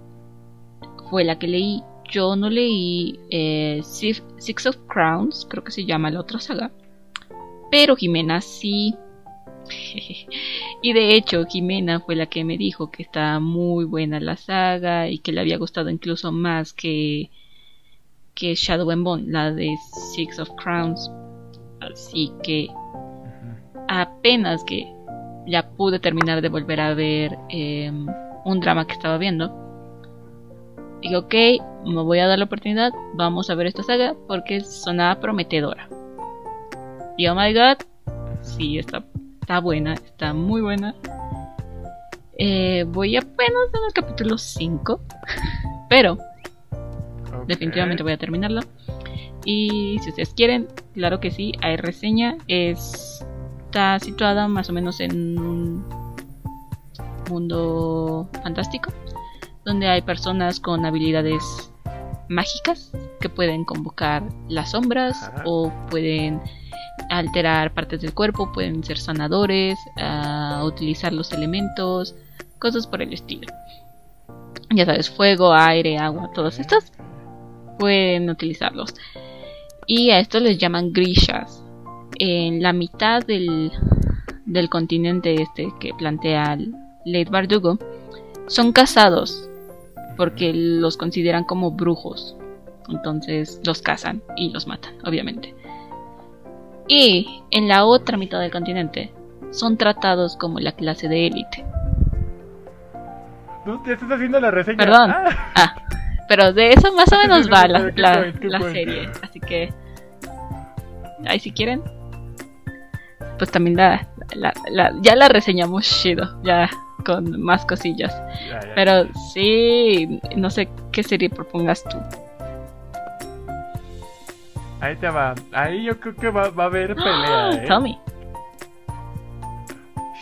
fue la que leí. Yo no leí eh, Six of Crowns, creo que se llama la otra saga. Pero Jimena sí y de hecho, Jimena fue la que me dijo que está muy buena la saga y que le había gustado incluso más que, que Shadow and Bone, la de Six of Crowns. Así que apenas que ya pude terminar de volver a ver em, un drama que estaba viendo. Digo, ok, me voy a dar la oportunidad, vamos a ver esta saga porque sonaba prometedora. Y oh my god, sí, está está buena, está muy buena. Eh, voy apenas en el capítulo 5, pero definitivamente voy a terminarlo. Y si ustedes quieren, claro que sí, hay reseña. Está situada más o menos en un mundo fantástico, donde hay personas con habilidades mágicas que pueden convocar las sombras o pueden alterar partes del cuerpo, pueden ser sanadores, uh, utilizar los elementos, cosas por el estilo. Ya sabes, fuego, aire, agua, todos estos pueden utilizarlos. Y a estos les llaman grishas. En la mitad del, del continente este que plantea Late Bardugo, son cazados porque los consideran como brujos. Entonces los cazan y los matan, obviamente y en la otra mitad del continente son tratados como la clase de élite. ¿Tú te estás haciendo la reseña? Perdón. Ah. ah pero de eso más o menos va la, la, serie. Así que. Ahí si quieren. Pues también la, la, ya la reseñamos chido. Ya, con más cosillas. Pero sí, no sé qué serie propongas tú. Ahí te va. Ahí yo creo que va, va a haber pelea, ¡Ah! ¿eh? Tell me.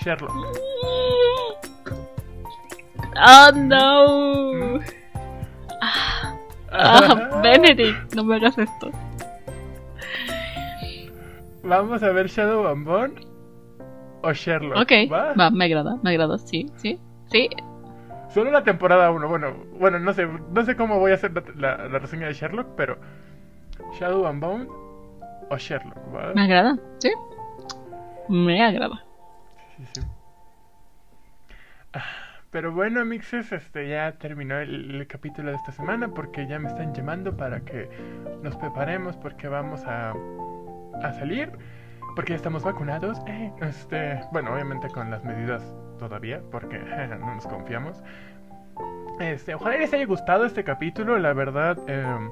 Sherlock. Oh no. Ah, ah, Benedict, no me hagas esto. Vamos a ver Shadow Bone o Sherlock. Ok, ¿va? va, me agrada, me agrada, sí, sí, sí. Solo la temporada 1. Bueno, bueno, no sé, no sé cómo voy a hacer la, la- la reseña de Sherlock, pero Shadow and Bone o Sherlock, ¿va? Me agrada, sí. Me agrada. Sí, sí. Pero bueno, mixes, este ya terminó el, el capítulo de esta semana porque ya me están llamando para que nos preparemos porque vamos a, a salir, porque ya estamos vacunados. eh, este, bueno, obviamente con las medidas todavía, porque no nos confiamos. Este, ojalá les haya gustado este capítulo, la verdad, em,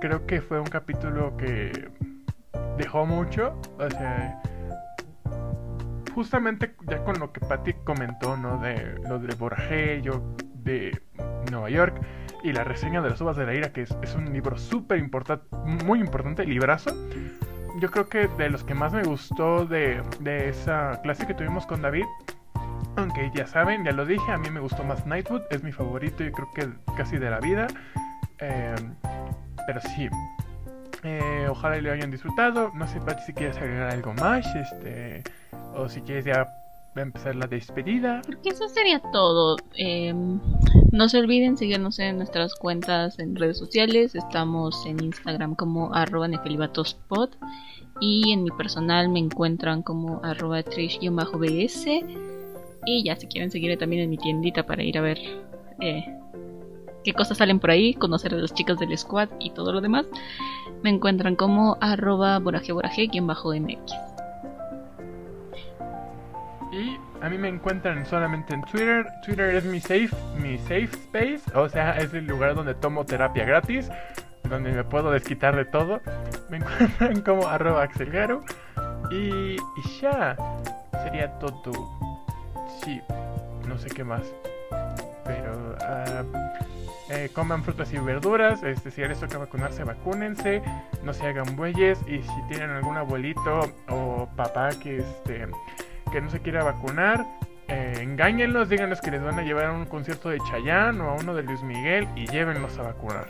creo que fue un capítulo que dejó mucho, o sea, justamente ya con lo que Patty comentó, ¿no? De lo de Borajé, yo de Nueva York y la reseña de las uvas de la ira, que es, es un libro súper importante, muy importante, librazo. Yo creo que de los que más me gustó de, de esa clase que tuvimos con David, aunque ya saben, ya lo dije, a mí me gustó más Nightwood, es mi favorito, yo creo que casi de la vida. Eh, pero sí, eh, ojalá lo hayan disfrutado. No sé, Patty, si quieres agregar algo más, este, o si quieres ya empezar la despedida. Porque eso sería todo. Eh, no se olviden seguirnos en nuestras cuentas en redes sociales. Estamos en Instagram como arroba nefelibatosspot. Y en mi personal me encuentran como arroba trish-bs. Y ya si quieren seguirme también en mi tiendita para ir a ver eh, qué cosas salen por ahí, conocer a las chicas del squad y todo lo demás, me encuentran como arroba boraje-mx. Y a mí me encuentran solamente en Twitter. Twitter es mi safe, mi safe space. O sea, es el lugar donde tomo terapia gratis. Donde me puedo desquitar de todo. Me encuentran como arroba. Y, y ya. Sería todo. Sí. No sé qué más. Pero... eh, coman frutas y verduras, este, si les toca vacunarse, vacúnense, no se hagan bueyes y si tienen algún abuelito o papá que este que no se quiera vacunar, eh, engáñenlos, díganles que les van a llevar a un concierto de Chayanne o a uno de Luis Miguel y llévenlos a vacunar,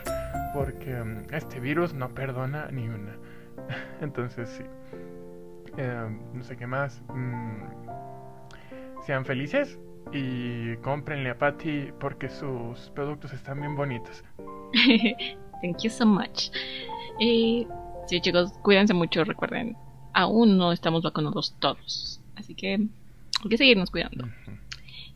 porque mm, este virus no perdona ni una. Entonces sí, Eh, no sé qué más. Mm, sean felices y cómprenle a Patty porque sus productos están bien bonitos. Thank you so much. Eh, sí, chicos, cuídense mucho. Recuerden, aún no estamos vacunados todos. Así que hay que seguirnos cuidando.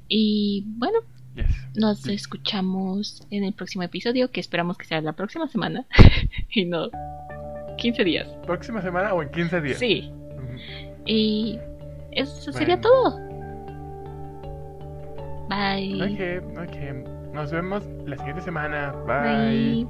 Y bueno, Yes. nos escuchamos en el próximo episodio, que esperamos que sea la próxima semana. y no 15 días. ¿Próxima semana o en 15 días? Sí. Y eso sería Bueno. todo. Bye. Ok, ok. Nos vemos la siguiente semana. Bye.